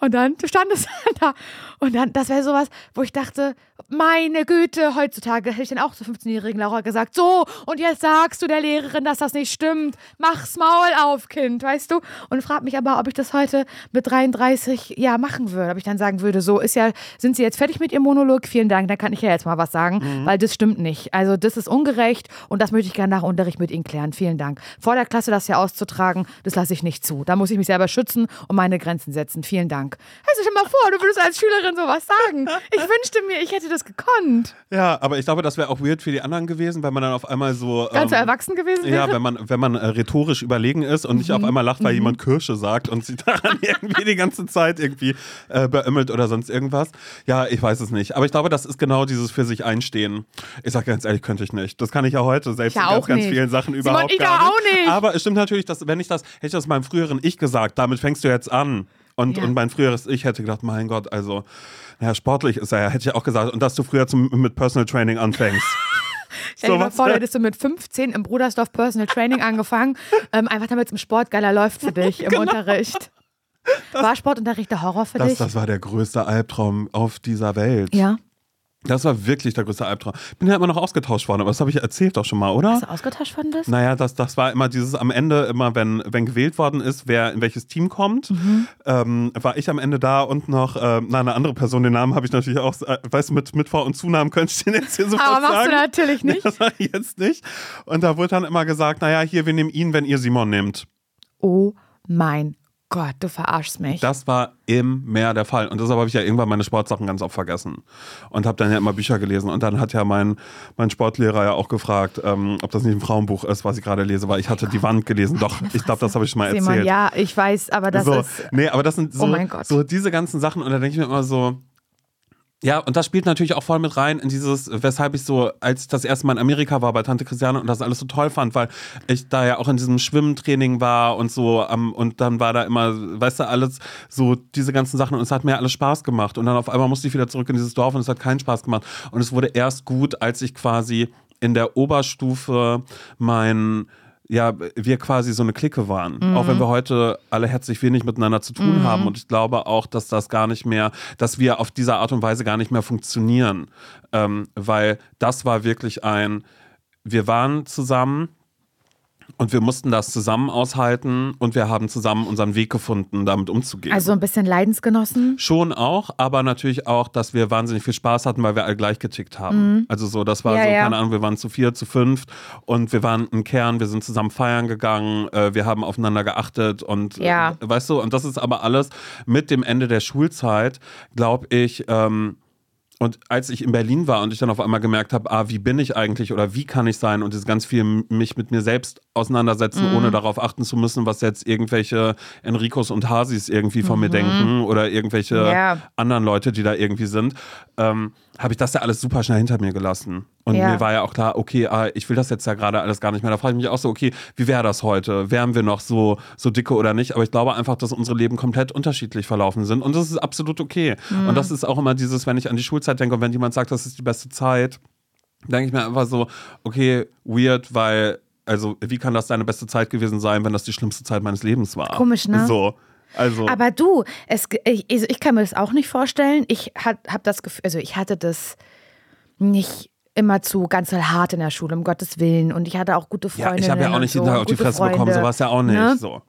Und dann du standest da und dann, das wäre sowas, wo ich dachte, meine Güte, heutzutage hätte ich dann auch zur 15-jährigen Laura gesagt, so, und jetzt sagst du der Lehrerin, dass das nicht stimmt. Mach's Maul auf, Kind, weißt du? Und frag mich aber, ob ich das heute mit 33 ja machen würde. Ob ich dann sagen würde, so, ist ja, sind Sie jetzt fertig mit Ihrem Monolog? Vielen Dank, dann kann ich ja jetzt mal was sagen, weil das stimmt nicht. Also das ist ungerecht und das möchte ich gerne nach Unterricht mit Ihnen klären. Vielen Dank. Vor der Klasse das ja auszutragen, das lasse ich nicht zu. Da muss ich mich selber schützen und meine Grenzen setzen. Vielen Dank. Also stell mal vor, du würdest als Schülerin sowas sagen. Ich wünschte mir, ich hätte das gekonnt. Ja, aber ich glaube, das wäre auch weird für die anderen gewesen, wenn man dann auf einmal so. Ganz ähm, erwachsen gewesen wäre. Ja, wenn man, wenn man äh, rhetorisch überlegen ist und nicht auf Mhm. einmal lacht, weil jemand Kirsche sagt und sich daran irgendwie die ganze Zeit irgendwie äh, beömmelt oder sonst irgendwas. Ja, ich weiß es nicht. Aber ich glaube, das ist genau dieses für sich einstehen. Ich sage ganz ehrlich, könnte ich nicht. Das kann ich ja heute selbst Ich in auch ganz, ganz vielen Sachen Simon, überhaupt ich gar auch nicht. Aber es stimmt natürlich, dass wenn ich das, hätte ich das meinem früheren Ich gesagt, damit fängst du jetzt an. Und, Ja. und mein früheres Ich hätte gedacht, mein Gott, also, naja, sportlich ist er ja, hätte ich auch gesagt. Und dass du früher zum, mit Personal Training anfängst. Stell dir So, mal vor, du hättest du mit 15 im Brudersdorf Personal Training angefangen, ähm, einfach damit es im Sport geiler läuft für dich im Unterricht. War Sportunterricht der Horror für Das, dich? das war der größte Albtraum auf dieser Welt. ja. Das war wirklich der größte Albtraum. Bin ja immer noch ausgetauscht worden, aber das habe ich erzählt doch schon mal, oder? Hast du ausgetauscht worden bist? Naja, das, das war immer dieses am Ende, immer wenn, wenn gewählt worden ist, wer in welches Team kommt, Mhm. ähm, war ich am Ende da und noch ähm, na, eine andere Person, den Namen habe ich natürlich auch, äh, weißt du, mit, mit Vor- und Zunamen könnte ich den jetzt hier sofort Aber machst sagen. du natürlich nicht. Das sag ich jetzt nicht. Und da wurde dann immer gesagt, naja, hier, wir nehmen ihn, wenn ihr Simon nehmt. Oh mein Gott, du verarschst mich. Das war immer der Fall. Und deshalb habe ich ja irgendwann meine Sportsachen ganz oft vergessen. Und habe dann ja immer Bücher gelesen. Und dann hat ja mein, mein Sportlehrer ja auch gefragt, ähm, ob das nicht ein Frauenbuch ist, was ich gerade lese, weil ich hatte die Wand gelesen. Doch, ich glaube, das habe ich schon mal Simon, erzählt. ja, ich weiß, aber das so, ist. nee, aber das sind so, Oh mein Gott. so diese ganzen Sachen. Und da denke ich mir immer so, ja, und das spielt natürlich auch voll mit rein in dieses, weshalb ich so, als ich das erste Mal in Amerika war bei Tante Christiane und das alles so toll fand, weil ich da ja auch in diesem Schwimmtraining war und so, am und dann war da immer, weißt du, alles so diese ganzen Sachen und es hat mir alles Spaß gemacht. Und dann auf einmal musste ich wieder zurück in dieses Dorf und es hat keinen Spaß gemacht. Und es wurde erst gut, als ich quasi in der Oberstufe mein ja, wir quasi so eine Clique waren. Auch wenn wir heute alle herzlich wenig miteinander zu tun haben. Und ich glaube auch, dass das gar nicht mehr, dass wir auf diese Art und Weise gar nicht mehr funktionieren. Ähm, weil das war wirklich ein, wir waren zusammen und wir mussten das zusammen aushalten und wir haben zusammen unseren Weg gefunden, damit umzugehen. Also ein bisschen Leidensgenossen. Schon auch, aber natürlich auch, dass wir wahnsinnig viel Spaß hatten, weil wir alle gleich getickt haben. Also so, das war Mhm. Ja, so, ja. keine Ahnung, wir waren zu vier, zu fünf und wir waren ein Kern, wir sind zusammen feiern gegangen, äh, wir haben aufeinander geachtet und Ja. äh, weißt du, und das ist aber alles mit dem Ende der Schulzeit, glaube ich, ähm, und als ich in Berlin war und ich dann auf einmal gemerkt habe, ah, wie bin ich eigentlich oder wie kann ich sein und das ganz viel mich mit mir selbst auseinandersetzen, Mhm. ohne darauf achten zu müssen, was jetzt irgendwelche Enricos und Hasis irgendwie von mir denken oder irgendwelche Mhm. Ja. anderen Leute, die da irgendwie sind, ähm, habe ich das ja alles super schnell hinter mir gelassen. Und Ja. mir war ja auch klar, okay, ah, ich will das jetzt ja gerade alles gar nicht mehr. Da frage ich mich auch so, okay, wie wäre das heute? Wären wir noch so, so dicke oder nicht? Aber ich glaube einfach, dass unsere Leben komplett unterschiedlich verlaufen sind. Und das ist absolut okay. Mhm. Und das ist auch immer dieses, wenn ich an die Schulzeit denke und wenn jemand sagt, das ist die beste Zeit, denke ich mir einfach so, okay, weird, weil, also, wie kann das deine beste Zeit gewesen sein, wenn das die schlimmste Zeit meines Lebens war? Komisch, ne? So. Also, Aber du, es, ich, also ich kann mir das auch nicht vorstellen. Ich habe das Gefühl, also ich hatte das nicht immer zu ganz hart in der Schule, um Gottes Willen. Und ich hatte auch gute ja, Freunde. ich habe ja auch nicht jeden Tag auf die Fresse bekommen, so war es ja auch nicht. Ne? So.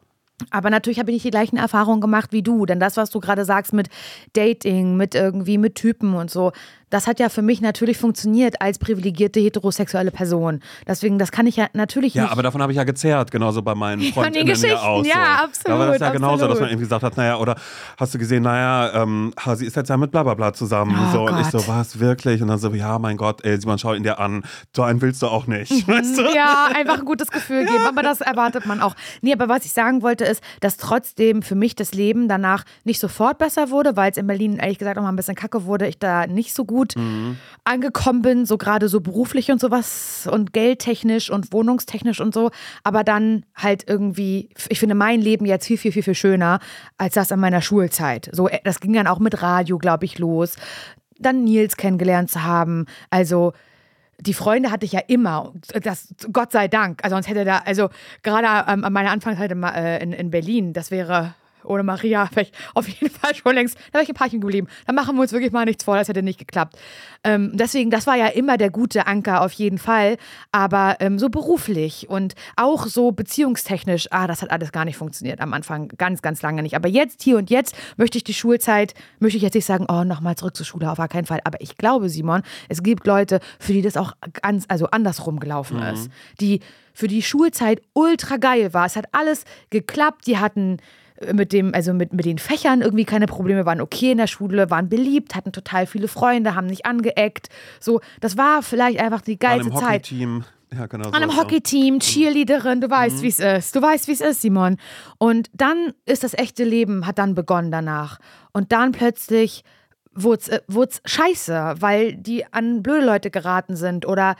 Aber natürlich habe ich nicht die gleichen Erfahrungen gemacht wie du. Denn das, was du gerade sagst mit Dating, mit irgendwie mit Typen und so, das hat ja für mich natürlich funktioniert als privilegierte heterosexuelle Person. Deswegen, das kann ich ja natürlich Ja, nicht. aber davon habe ich ja gezerrt, genauso bei meinen Freundinnen ja Geschichten, auch. So. ja, absolut, Da war das ja genauso, dass absolut. man irgendwie gesagt hat, naja, oder hast du gesehen, naja, ähm, Hasi ist jetzt ja mit blablabla zusammen. Oh so, und ich so, Gott. was, wirklich? Und dann so, ja, mein Gott, ey, Simon, schau ihn dir an. So einen willst du auch nicht. Weißt du? Ja, einfach ein gutes Gefühl geben, aber das erwartet man auch. Nee, aber was ich sagen wollte ist, dass trotzdem für mich das Leben danach nicht sofort besser wurde, weil es in Berlin ehrlich gesagt auch mal ein bisschen kacke wurde, ich da nicht so gut angekommen bin, so gerade so beruflich und sowas und geldtechnisch und wohnungstechnisch und so, aber dann halt irgendwie, ich finde mein Leben jetzt viel, viel, viel, viel schöner als das in meiner Schulzeit. So, äh, das ging dann auch mit Radio, glaube ich, los. Dann Nils kennengelernt zu haben, also die Freunde hatte ich ja immer. Das, Gott sei Dank. Also sonst hätte da, also gerade ähm, an meiner Anfangszeit in, äh, in, in Berlin, das wäre ohne Maria wäre ich auf jeden Fall schon längst, da wäre ich im Parking geblieben. Da machen wir uns wirklich mal nichts vor, das hätte nicht geklappt. Ähm, deswegen, das war ja immer der gute Anker auf jeden Fall. Aber ähm, so beruflich und auch so beziehungstechnisch, ah, das hat alles gar nicht funktioniert am Anfang, ganz, ganz lange nicht. Aber jetzt, hier und jetzt, möchte ich die Schulzeit, möchte ich jetzt nicht sagen, oh, nochmal zurück zur Schule, auf gar keinen Fall. Aber ich glaube, Simon, es gibt Leute, für die das auch ganz, also andersrum gelaufen ist. Die für die Schulzeit ultra geil war. Es hat alles geklappt, die hatten mit dem, also mit, mit den Fächern irgendwie keine Probleme, waren okay in der Schule, waren beliebt, hatten total viele Freunde, haben nicht angeeckt. So, das war vielleicht einfach die geilste Zeit. Hockeyteam. Ja, genau. An einem. Hockeyteam, Cheerleaderin, du weißt, wie es ist. Du weißt, wie es ist, Simon. Und dann ist das echte Leben, hat dann begonnen danach. Und dann plötzlich wurde es äh, scheiße, weil die an blöde Leute geraten sind oder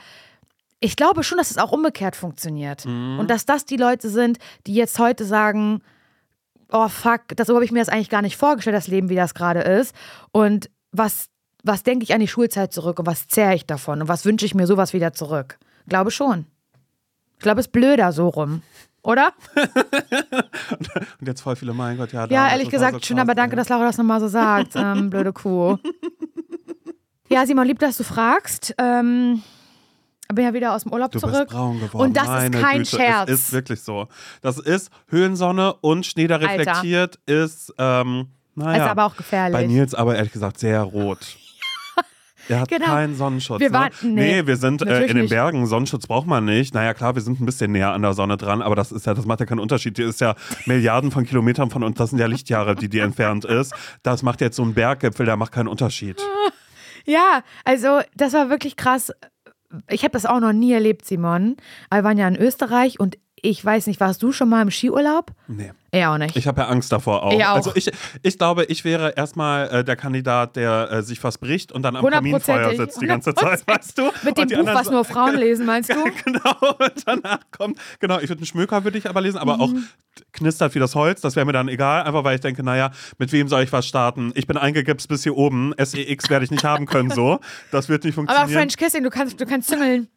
ich glaube schon, dass es auch umgekehrt funktioniert. Und dass das die Leute sind, die jetzt heute sagen, oh fuck, das so habe ich mir das eigentlich gar nicht vorgestellt, das Leben, wie das gerade ist. Und was was denke ich an die Schulzeit zurück und was zehre ich davon und was wünsche ich mir sowas wieder zurück? Glaube schon. Ich glaube, es ist blöder so rum. Oder? Und jetzt voll viele, mein Gott, ja. Ja, ehrlich gesagt, so schön, aber danke, dass Laura das nochmal so sagt. Ähm, blöde Kuh. Ja, Simon, lieb, dass du fragst. Ähm, bin ja wieder aus dem Urlaub Du zurück. bist braun geworden. Und das Meine ist kein Güte, Scherz. Es ist wirklich so. Das ist Höhensonne und Schnee, der Alter. reflektiert, ist, ähm, naja, Ist aber auch gefährlich. bei Nils aber ehrlich gesagt sehr rot. Er hat Genau. keinen Sonnenschutz. Wir ne? waren- nee, nee, wir sind äh, in den. Bergen. Sonnenschutz braucht man nicht. Naja, klar, wir sind ein bisschen näher an der Sonne dran, aber das ist ja, das macht ja keinen Unterschied. Die ist ja Milliarden von Kilometern von uns. Das sind ja Lichtjahre, die die entfernt ist. Das macht jetzt so ein Berggipfel, der macht keinen Unterschied. Ja, also das war wirklich krass. Ich habe das auch noch nie erlebt, Simon. Aber wir waren ja in Österreich und ich weiß nicht, warst du schon mal im Skiurlaub? Nee. Er auch nicht. Ich habe ja Angst davor auch. Ich auch. Also ich, ich glaube, ich wäre erstmal äh, der Kandidat, der äh, sich verspricht und dann am. Kaminfeuer sitzt die ganze Zeit, weißt du? Mit dem Buch, was nur Frauen lesen, meinst du? Genau, und danach kommt, genau, ich würde einen Schmöker würde ich aber lesen, aber Mhm. auch knistert wie das Holz, das wäre mir dann egal, einfach weil ich denke, naja, mit wem soll ich was starten? Ich bin eingegipst bis hier oben, SEX werde ich nicht haben können, so. Das wird nicht Aber funktionieren. French Kissing, du kannst, du kannst züngeln.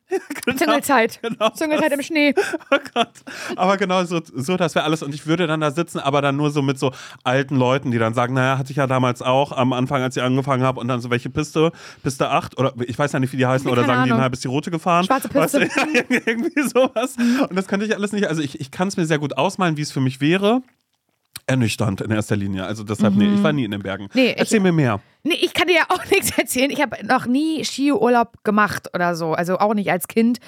Züngelzeit. genau. Züngelzeit im Schnee. Oh Gott. Aber genau so, so das wäre alles. Und ich würde dann da sitzen, aber dann nur so mit so alten Leuten, die dann sagen, naja, hatte ich ja damals auch am Anfang, als ich angefangen habe und dann so welche Piste, Piste 8 oder ich weiß ja nicht, wie die heißen, oder sagen die, Ahnung. na, bis die rote gefahren. Schwarze Piste. Weißt du, irgendwie sowas. Und das könnte ich alles nicht, also ich, ich kann es mir sehr gut ausmalen, wie es für mich wäre. Ernüchternd in erster Linie. Also deshalb, nee, ich war nie in den Bergen. Mhm. Nee, ich- Erzähl mir mehr. Nee, ich kann dir ja auch nichts erzählen. Ich habe noch nie Skiurlaub gemacht oder so. Also auch nicht als Kind.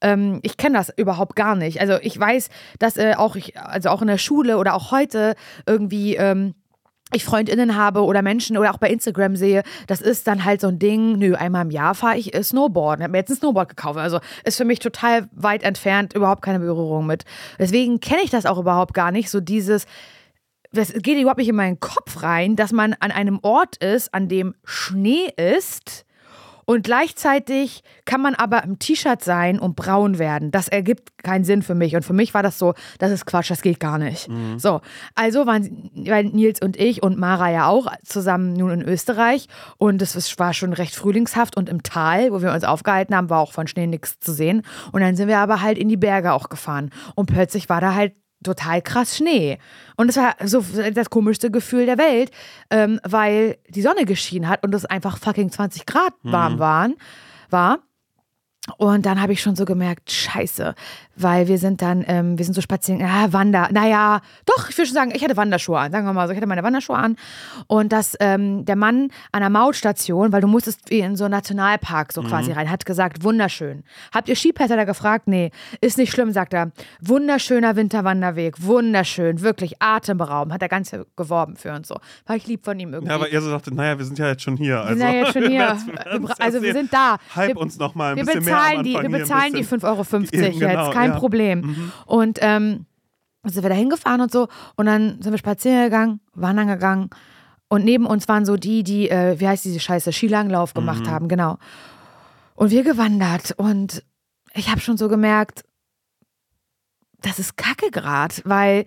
Ähm, ich kenne das überhaupt gar nicht. Also ich weiß, dass äh, auch ich, also auch in der Schule oder auch heute irgendwie. Ähm, ich FreundInnen habe oder Menschen oder auch bei Instagram sehe, das ist dann halt so ein Ding, nö, einmal im Jahr fahre ich äh, Snowboarden. habe mir jetzt ein Snowboard gekauft. Also ist für mich total weit entfernt, überhaupt keine Berührung mit. Deswegen kenne ich das auch überhaupt gar nicht, so dieses, das geht überhaupt nicht in meinen Kopf rein, dass man an einem Ort ist, an dem Schnee ist und gleichzeitig kann man aber im T-Shirt sein und braun werden. Das ergibt keinen Sinn für mich. Und für mich war das so, das ist Quatsch, das geht gar nicht. So, also waren weil Nils und ich und Mara ja auch zusammen nun in Österreich und es war schon recht frühlingshaft und im Tal, wo wir uns aufgehalten haben, war auch von Schnee nichts zu sehen. Und dann sind wir aber halt in die Berge auch gefahren und plötzlich war da halt total krass Schnee. Und es war so das komischste Gefühl der Welt, ähm, weil die Sonne geschienen hat und es einfach fucking 20 Grad warm waren, war. Und dann habe ich schon so gemerkt, scheiße, weil wir sind dann, ähm, wir sind so spazieren, ja, Wander, naja, doch, ich würde schon sagen, ich hatte Wanderschuhe an, sagen wir mal so, ich hatte meine Wanderschuhe an und dass ähm, der Mann an der Mautstation, weil du musstest wie in so einen Nationalpark so quasi rein, hat gesagt, wunderschön. Habt ihr Skipässe da gefragt? Nee, ist nicht schlimm, sagt er. Wunderschöner Winterwanderweg, wunderschön, wirklich atemberaubend, hat er ganz geworben für und so. War ich lieb von ihm irgendwie. Ja, aber ihr so dachtet, naja, wir sind ja jetzt schon hier. Also, sind ja jetzt schon hier. Also wir sind da. Hype wir, uns noch mal ein bisschen mehr bezahlen die, wir bezahlen die bisschen. 5,50 Euro Eben, genau, jetzt, kein ja. Problem. Und ähm, sind wir da hingefahren und so und dann sind wir spazieren gegangen, wandern gegangen und neben uns waren so die, die, äh, wie heißt diese Scheiße, Skilanglauf gemacht Mhm. haben, genau. Und wir gewandert und ich habe schon so gemerkt, das ist kacke grad, weil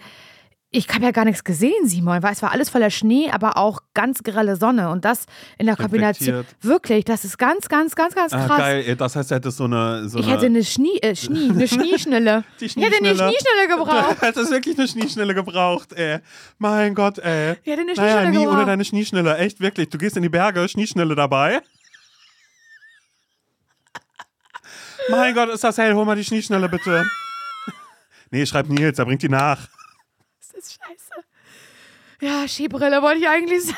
ich habe ja gar nichts gesehen, Simon, weil es war alles voller Schnee, aber auch ganz grelle Sonne und das in der Kombination, wirklich, das ist ganz, ganz, ganz, ganz Ah, krass. geil, ey, das heißt, er hätte so eine. So Ich eine hätte eine Schnie, äh, Schnie, eine Schnieschnelle. Die Ich hätte eine Schnieschnelle. Schnieschnelle gebraucht. Du hättest wirklich eine Schnieschnelle gebraucht, ey. Mein Gott, ey. Ich hätte eine Naja, Schnieschnelle nie ohne gebraucht. deine Schnieschnelle. Echt, wirklich. Du gehst in die Berge, Schnieschnelle dabei. mein Gott, ist das hell. Hol mal die Schnieschnelle, bitte. nee, schreib Nils, er bringt die nach. Ist scheiße. Ja, Skibrille wollte ich eigentlich sagen.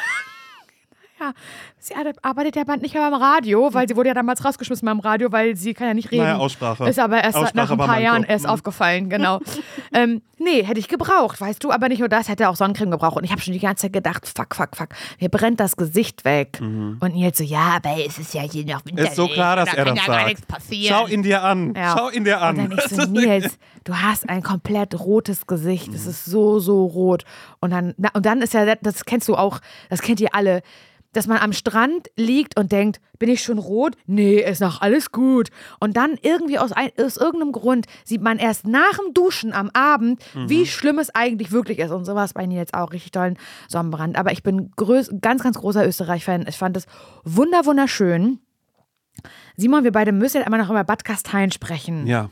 Ja, sie arbeitet ja nicht mehr beim Radio, weil sie wurde ja damals rausgeschmissen beim Radio, weil sie kann ja nicht reden. Naja, Aussprache. Ist aber erst Aussprache nach ein paar Jahren Kopf. erst Mhm. aufgefallen, genau. ähm, nee, hätte ich gebraucht, weißt du, aber nicht nur das, hätte auch Sonnencreme gebraucht. Und ich habe schon die ganze Zeit gedacht, fuck, fuck, fuck, mir brennt das Gesicht weg. Und Nils so, ja, aber es ist ja hier noch Winter. Mhm. Ist so klar, dass da er das ja gar sagt. Schau ihn dir an. Ja. Schau ihn dir an. Und dann ich so, Nils, du hast ein komplett rotes Gesicht. Mhm. Es ist so, so rot. Und dann, na, und dann ist ja, das kennst du auch, das kennt ihr alle. Dass man am Strand liegt und denkt, bin ich schon rot? Nee, ist noch alles gut. Und dann irgendwie aus, ein, aus irgendeinem Grund sieht man erst nach dem Duschen am Abend, wie schlimm es eigentlich wirklich ist. Und sowas bei mir jetzt auch richtig tollen Sonnenbrand. Aber ich bin größ, ganz, ganz großer Österreich-Fan. Ich fand es wunder, wunderschön. Simon, wir beide müssen jetzt einmal noch über Bad Gastein sprechen. Ja.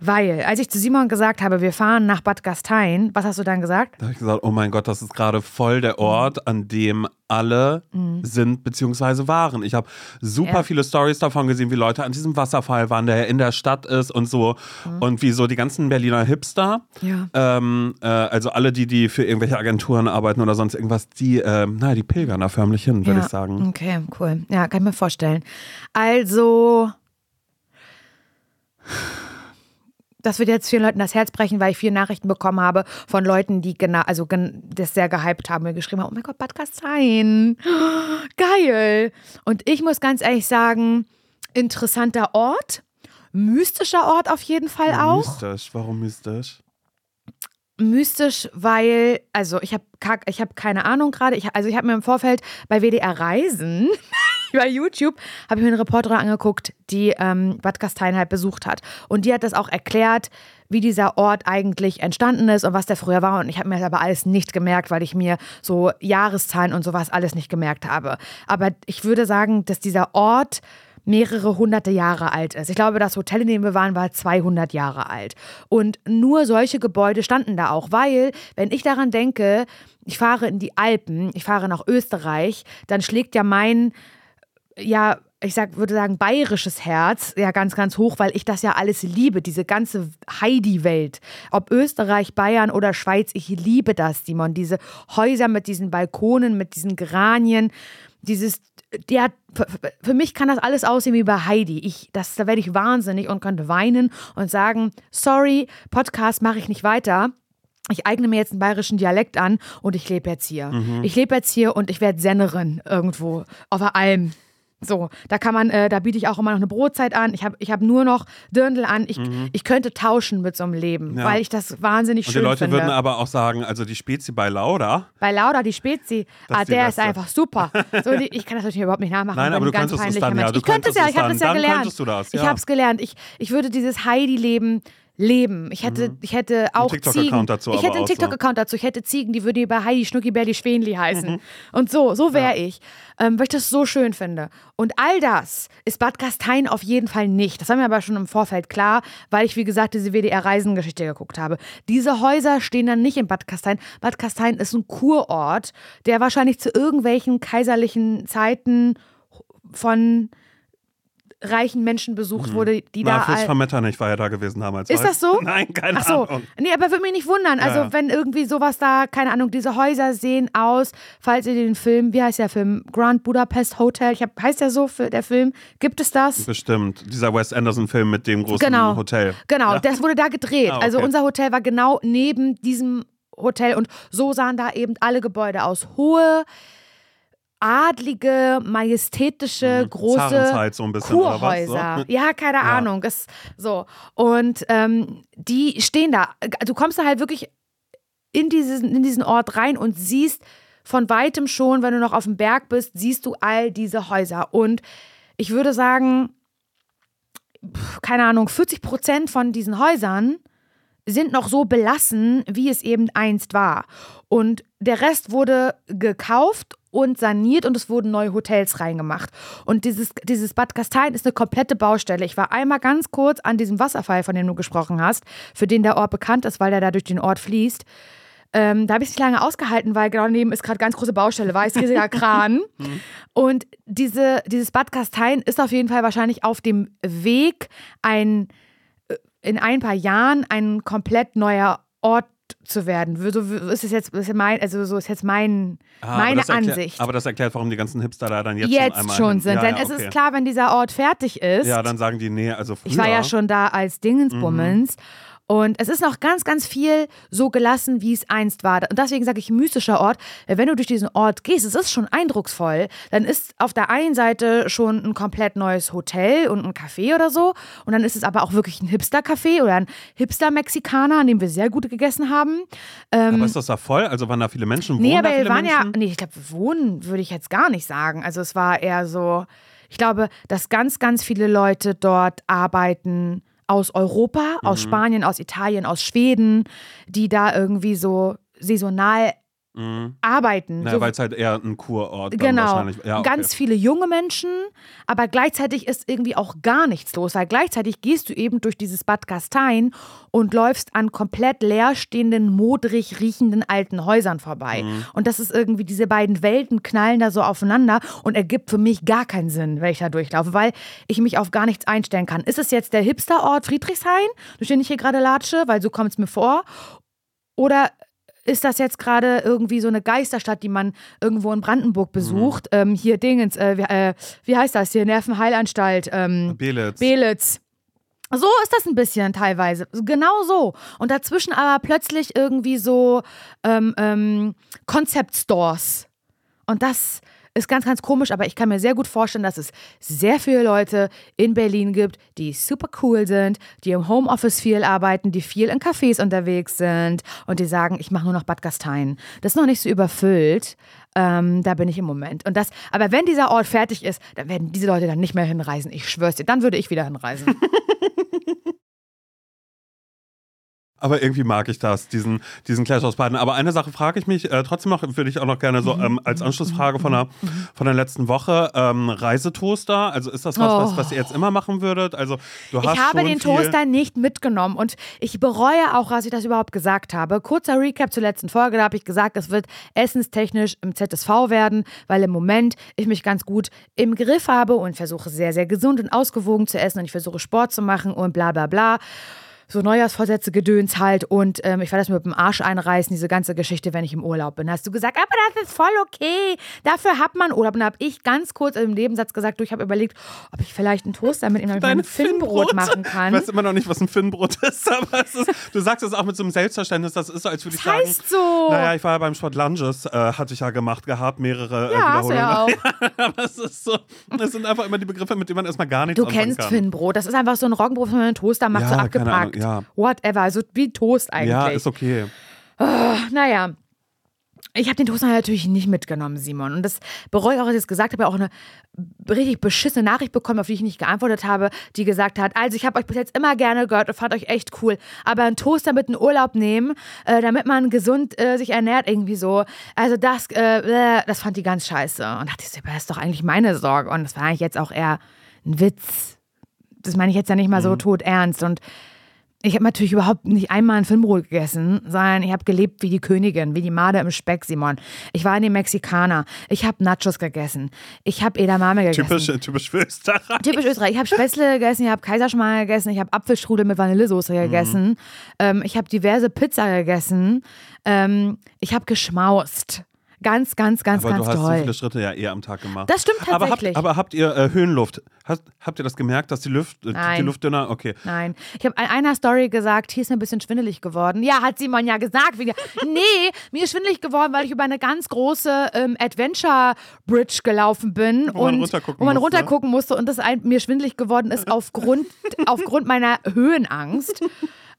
Weil, als ich zu Simon gesagt habe, wir fahren nach Bad Gastein, was hast du dann gesagt? Da habe ich gesagt, oh mein Gott, das ist gerade voll der Ort, an dem alle sind bzw. waren. Ich habe super Ja. viele Stories davon gesehen, wie Leute an diesem Wasserfall waren, der in der Stadt ist und so. Und wie so die ganzen Berliner Hipster, Ja. ähm, äh, also alle, die, die für irgendwelche Agenturen arbeiten oder sonst irgendwas, die, ähm, na, die pilgern da förmlich hin, würde ja. ich sagen. Okay, cool. Ja, kann ich mir vorstellen. Also, das wird jetzt vielen Leuten das Herz brechen, weil ich viele Nachrichten bekommen habe von Leuten, die genau, also gen- das sehr gehypt haben, mir geschrieben haben, oh mein Gott, Bad Gastein, geil. Und ich muss ganz ehrlich sagen, interessanter Ort, mystischer Ort auf jeden Fall auch. Mystisch, warum mystisch? mystisch, weil, also ich habe ich hab keine Ahnung gerade, ich, also ich habe mir im Vorfeld bei WDR Reisen, bei YouTube, habe ich mir eine Reporterin angeguckt, die ähm, Bad Gastein halt besucht hat. Und die hat das auch erklärt, wie dieser Ort eigentlich entstanden ist und was der früher war. Und ich habe mir das aber alles nicht gemerkt, weil ich mir so Jahreszahlen und sowas alles nicht gemerkt habe. Aber ich würde sagen, dass dieser Ort mehrere hunderte Jahre alt ist. Ich glaube, das Hotel, in dem wir waren, war 200 Jahre alt. Und nur solche Gebäude standen da auch, weil, wenn ich daran denke, ich fahre in die Alpen, ich fahre nach Österreich, dann schlägt ja mein, ja, ich sag, würde sagen, bayerisches Herz ja ganz, ganz hoch, weil ich das ja alles liebe, diese ganze Heidi-Welt. Ob Österreich, Bayern oder Schweiz, ich liebe das, Simon. Diese Häuser mit diesen Balkonen, mit diesen Geranien, dieses, ja, für, für mich kann das alles aussehen wie bei Heidi. Ich, das, da werde ich wahnsinnig und könnte weinen und sagen, sorry, Podcast mache ich nicht weiter. Ich eigne mir jetzt einen bayerischen Dialekt an und ich lebe jetzt hier. Ich lebe jetzt hier und ich werde Sennerin irgendwo auf der Alm. So, da kann man, äh, da biete ich auch immer noch eine Brotzeit an. Ich habe ich hab nur noch Dirndl an. Ich, ich könnte tauschen mit so einem Leben, Ja. weil ich das wahnsinnig Und schön die Leute finde. würden aber auch sagen, also die Spezi bei Lauda, Bei Lauda, die Spezi, Das ah, der ist einfach super. So, die, ich kann das natürlich überhaupt nicht nachmachen. Nein, aber du ganz könntest es dann, ja, du Ich könnte es ja, es ich habe das ja gelernt. das, Ich ja. habe es gelernt. Ich, ich würde dieses Heidi-Leben leben. Ich hätte, ich hätte auch Mhm. TikTok-Account Ziegen. dazu ich hätte einen. TikTok-Account dazu. Ich hätte Ziegen, die würden bei Heidi Schnucki Berli Schwenli heißen. Mhm. Und so, so wäre ich. Ähm, weil ich das so schön finde. Und all das ist Bad Gastein auf jeden Fall nicht. Das war mir aber schon im Vorfeld klar, weil ich, wie gesagt, diese WDR-Reisengeschichte geguckt habe. Diese Häuser stehen dann nicht in Bad Gastein. Bad Gastein ist ein Kurort, der wahrscheinlich zu irgendwelchen kaiserlichen Zeiten von reichen Menschen besucht wurde, die Mhm. na, da. All- von Metternich war ja da gewesen damals. Ist das so? Nein, keine Ach so, Ahnung. nee, aber würde mich nicht wundern. Also, Ja. wenn irgendwie sowas da, keine Ahnung, diese Häuser sehen aus, falls ihr den Film, wie heißt der Film? Grand Budapest Hotel, ich hab, heißt der so, für der Film? Gibt es das? Bestimmt. Dieser Wes Anderson-Film mit dem großen Genau. Hotel. Genau, das wurde da gedreht. Ah, Also, okay. unser Hotel war genau neben diesem Hotel und so sahen da eben alle Gebäude aus. Hohe, adlige, majestätische, große Zarenzeit so ein bisschen, was? Kurhäuser. So? Ja, keine Ahnung. Ist so. Und ähm, die stehen da. Du kommst da halt wirklich in diesen, in diesen Ort rein und siehst von weitem schon, wenn du noch auf dem Berg bist, siehst du all diese Häuser. Und ich würde sagen, keine Ahnung, 40 Prozent von diesen Häusern sind noch so belassen, wie es eben einst war. Und der Rest wurde gekauft und saniert und es wurden neue Hotels reingemacht. Und dieses, dieses Bad Gastein ist eine komplette Baustelle. Ich war einmal ganz kurz an diesem Wasserfall, von dem du gesprochen hast, für den der Ort bekannt ist, weil der da durch den Ort fließt. Ähm, da habe ich es nicht lange ausgehalten, weil genau daneben ist gerade ganz große Baustelle, weiß riesiger Kran. Und diese, dieses Bad Gastein ist auf jeden Fall wahrscheinlich auf dem Weg, ein äh, in ein paar Jahren ein komplett neuer Ort zu werden. So ist es jetzt, ist mein, also so ist jetzt mein, Ah, aber meine das erklärt- Ansicht. Aber das erklärt, warum die ganzen Hipster da dann jetzt, jetzt schon schon sind. Ja, Denn ja, es okay. ist klar, wenn dieser Ort fertig ist. Ja, dann sagen die, nee, also früher. Ich war ja schon da als Dingensbummens. Und es ist noch ganz, ganz viel so gelassen, wie es einst war. Und deswegen sage ich mystischer Ort. Wenn du durch diesen Ort gehst, es ist schon eindrucksvoll. Dann ist auf der einen Seite schon ein komplett neues Hotel und ein Café oder so. Und dann ist es aber auch wirklich ein Hipster-Café oder ein Hipster-Mexikaner, an dem wir sehr gut gegessen haben. Ähm, Aber ist das da voll? Also waren da viele Menschen? Nee, Wohnen aber da wir waren ja, Menschen? nee, ich glaube, wohnen würde ich jetzt gar nicht sagen. Also es war eher so, ich glaube, dass ganz, ganz viele Leute dort arbeiten aus Europa, aus Mhm. Spanien, aus Italien, aus Schweden, die da irgendwie so saisonal Mhm. arbeiten. Na, so, weil es halt eher ein Kurort dann Genau. Ja, okay. Ganz viele junge Menschen, aber gleichzeitig ist irgendwie auch gar nichts los, weil gleichzeitig gehst du eben durch dieses Bad Gastein und läufst an komplett leerstehenden, modrig riechenden alten Häusern vorbei. Mhm. Und das ist irgendwie, diese beiden Welten knallen da so aufeinander und ergibt für mich gar keinen Sinn, wenn ich da durchlaufe, weil ich mich auf gar nichts einstellen kann. Ist es jetzt der Hipsterort Friedrichshain, durch den ich hier gerade latsche, weil so kommt es mir vor? Oder ist das jetzt gerade irgendwie so eine Geisterstadt, die man irgendwo in Brandenburg besucht? Ähm, hier Dingens, äh, wie, äh, wie heißt das hier? Nervenheilanstalt. Ähm, Belitz. Belitz. So ist das ein bisschen teilweise. Genau so. Und dazwischen aber plötzlich irgendwie so ähm, ähm, Concept Stores. Und das ist ganz, ganz komisch, aber ich kann mir sehr gut vorstellen, dass es sehr viele Leute in Berlin gibt, die super cool sind, die im Homeoffice viel arbeiten, die viel in Cafés unterwegs sind und die sagen, ich mache nur noch Bad Gastein. Das ist noch nicht so überfüllt. Ähm, da bin ich im Moment. Und das, aber wenn dieser Ort fertig ist, dann werden diese Leute dann nicht mehr hinreisen. Ich schwör's dir, dann würde ich wieder hinreisen. Aber irgendwie mag ich das, diesen, diesen Clash aus beiden. Aber eine Sache frage ich mich, äh, trotzdem noch, würde ich auch noch gerne so ähm, als Anschlussfrage von der, von der letzten Woche, ähm, Reisetoaster, also ist das was, was, was ihr jetzt immer machen würdet? Also du hast Ich habe den Toaster nicht mitgenommen und ich bereue auch, dass ich das überhaupt gesagt habe. Kurzer Recap zur letzten Folge, da habe ich gesagt, es wird essenstechnisch im ZSV werden, weil im Moment ich mich ganz gut im Griff habe und versuche sehr, sehr gesund und ausgewogen zu essen und ich versuche Sport zu machen und bla bla bla. So Neujahrsvorsätze, Gedöns halt und ähm, ich werde das mit dem Arsch einreißen, diese ganze Geschichte, wenn ich im Urlaub bin. Hast du gesagt, aber das ist voll okay, dafür hat man Urlaub. Und da habe ich ganz kurz im Nebensatz gesagt, du, ich habe überlegt, ob ich vielleicht einen Toaster mit ihm meinem Finnbrot machen kann. Ich weiß immer noch nicht, was ein Finnbrot ist, aber es ist, du sagst es auch mit so einem Selbstverständnis, das ist so, als würde ich Das sagen. heißt so. Naja, ich war ja beim Sport Lunges, äh, hatte ich ja gemacht gehabt, mehrere äh, Ja, hast du Wiederholungen. ja auch. aber es ist so, es sind einfach immer die Begriffe, mit denen man erstmal gar nichts Du kennst kann. Finnbrot. Das ist einfach so ein Roggenbrot, was man in einen Toaster macht, Ja, so keine abgepackt. Ahnung, Whatever. Also wie Toast eigentlich. Ja, ist okay. Naja. Ich habe den Toaster natürlich nicht mitgenommen, Simon. Und das bereue ich auch, dass ich es gesagt habe. Ich habe auch eine richtig beschissene Nachricht bekommen, auf die ich nicht geantwortet habe, die gesagt hat, also ich habe euch bis jetzt immer gerne gehört und fand euch echt cool. Aber einen Toaster mit in Urlaub nehmen, äh, damit man gesund äh, sich ernährt, irgendwie so. Also das, äh, äh, das fand die ganz scheiße. Und dachte ich so, das ist doch eigentlich meine Sorge. Und das war eigentlich jetzt auch eher ein Witz. Das meine ich jetzt ja nicht mal so tot ernst. Und ich habe natürlich überhaupt nicht einmal ein Filmbrot gegessen, sondern ich habe gelebt wie die Königin, wie die Made im Speck, Simon. Ich war in den Mexikaner. Ich habe Nachos gegessen. Ich habe Edamame gegessen. Typisch, typisch für Österreich. Typisch Österreich. Ich habe Spätzle gegessen, ich habe Kaiserschmarrn gegessen, ich habe Apfelstrudel mit Vanillesoße gegessen. Ähm, ich habe diverse Pizza gegessen. Ähm, ich habe geschmaust. Ganz, ganz, ganz, Aber ganz du hast so toll. viele Schritte ja eher am Tag gemacht. Das stimmt aber habt, tatsächlich. aber habt ihr äh, Höhenluft? Hast, habt ihr das gemerkt, dass die Luft, äh, die Nein. Luft dünner? Okay. Nein. Ich habe in einer Story gesagt, hier ist mir ein bisschen schwindelig geworden. Ja, hat Simon ja gesagt. Nee, mir ist schwindelig geworden, weil ich über eine ganz große ähm, Adventure Bridge gelaufen bin. Wo man und runtergucken wo man musste. runtergucken musste und das ein, mir schwindelig geworden ist aufgrund, aufgrund meiner Höhenangst.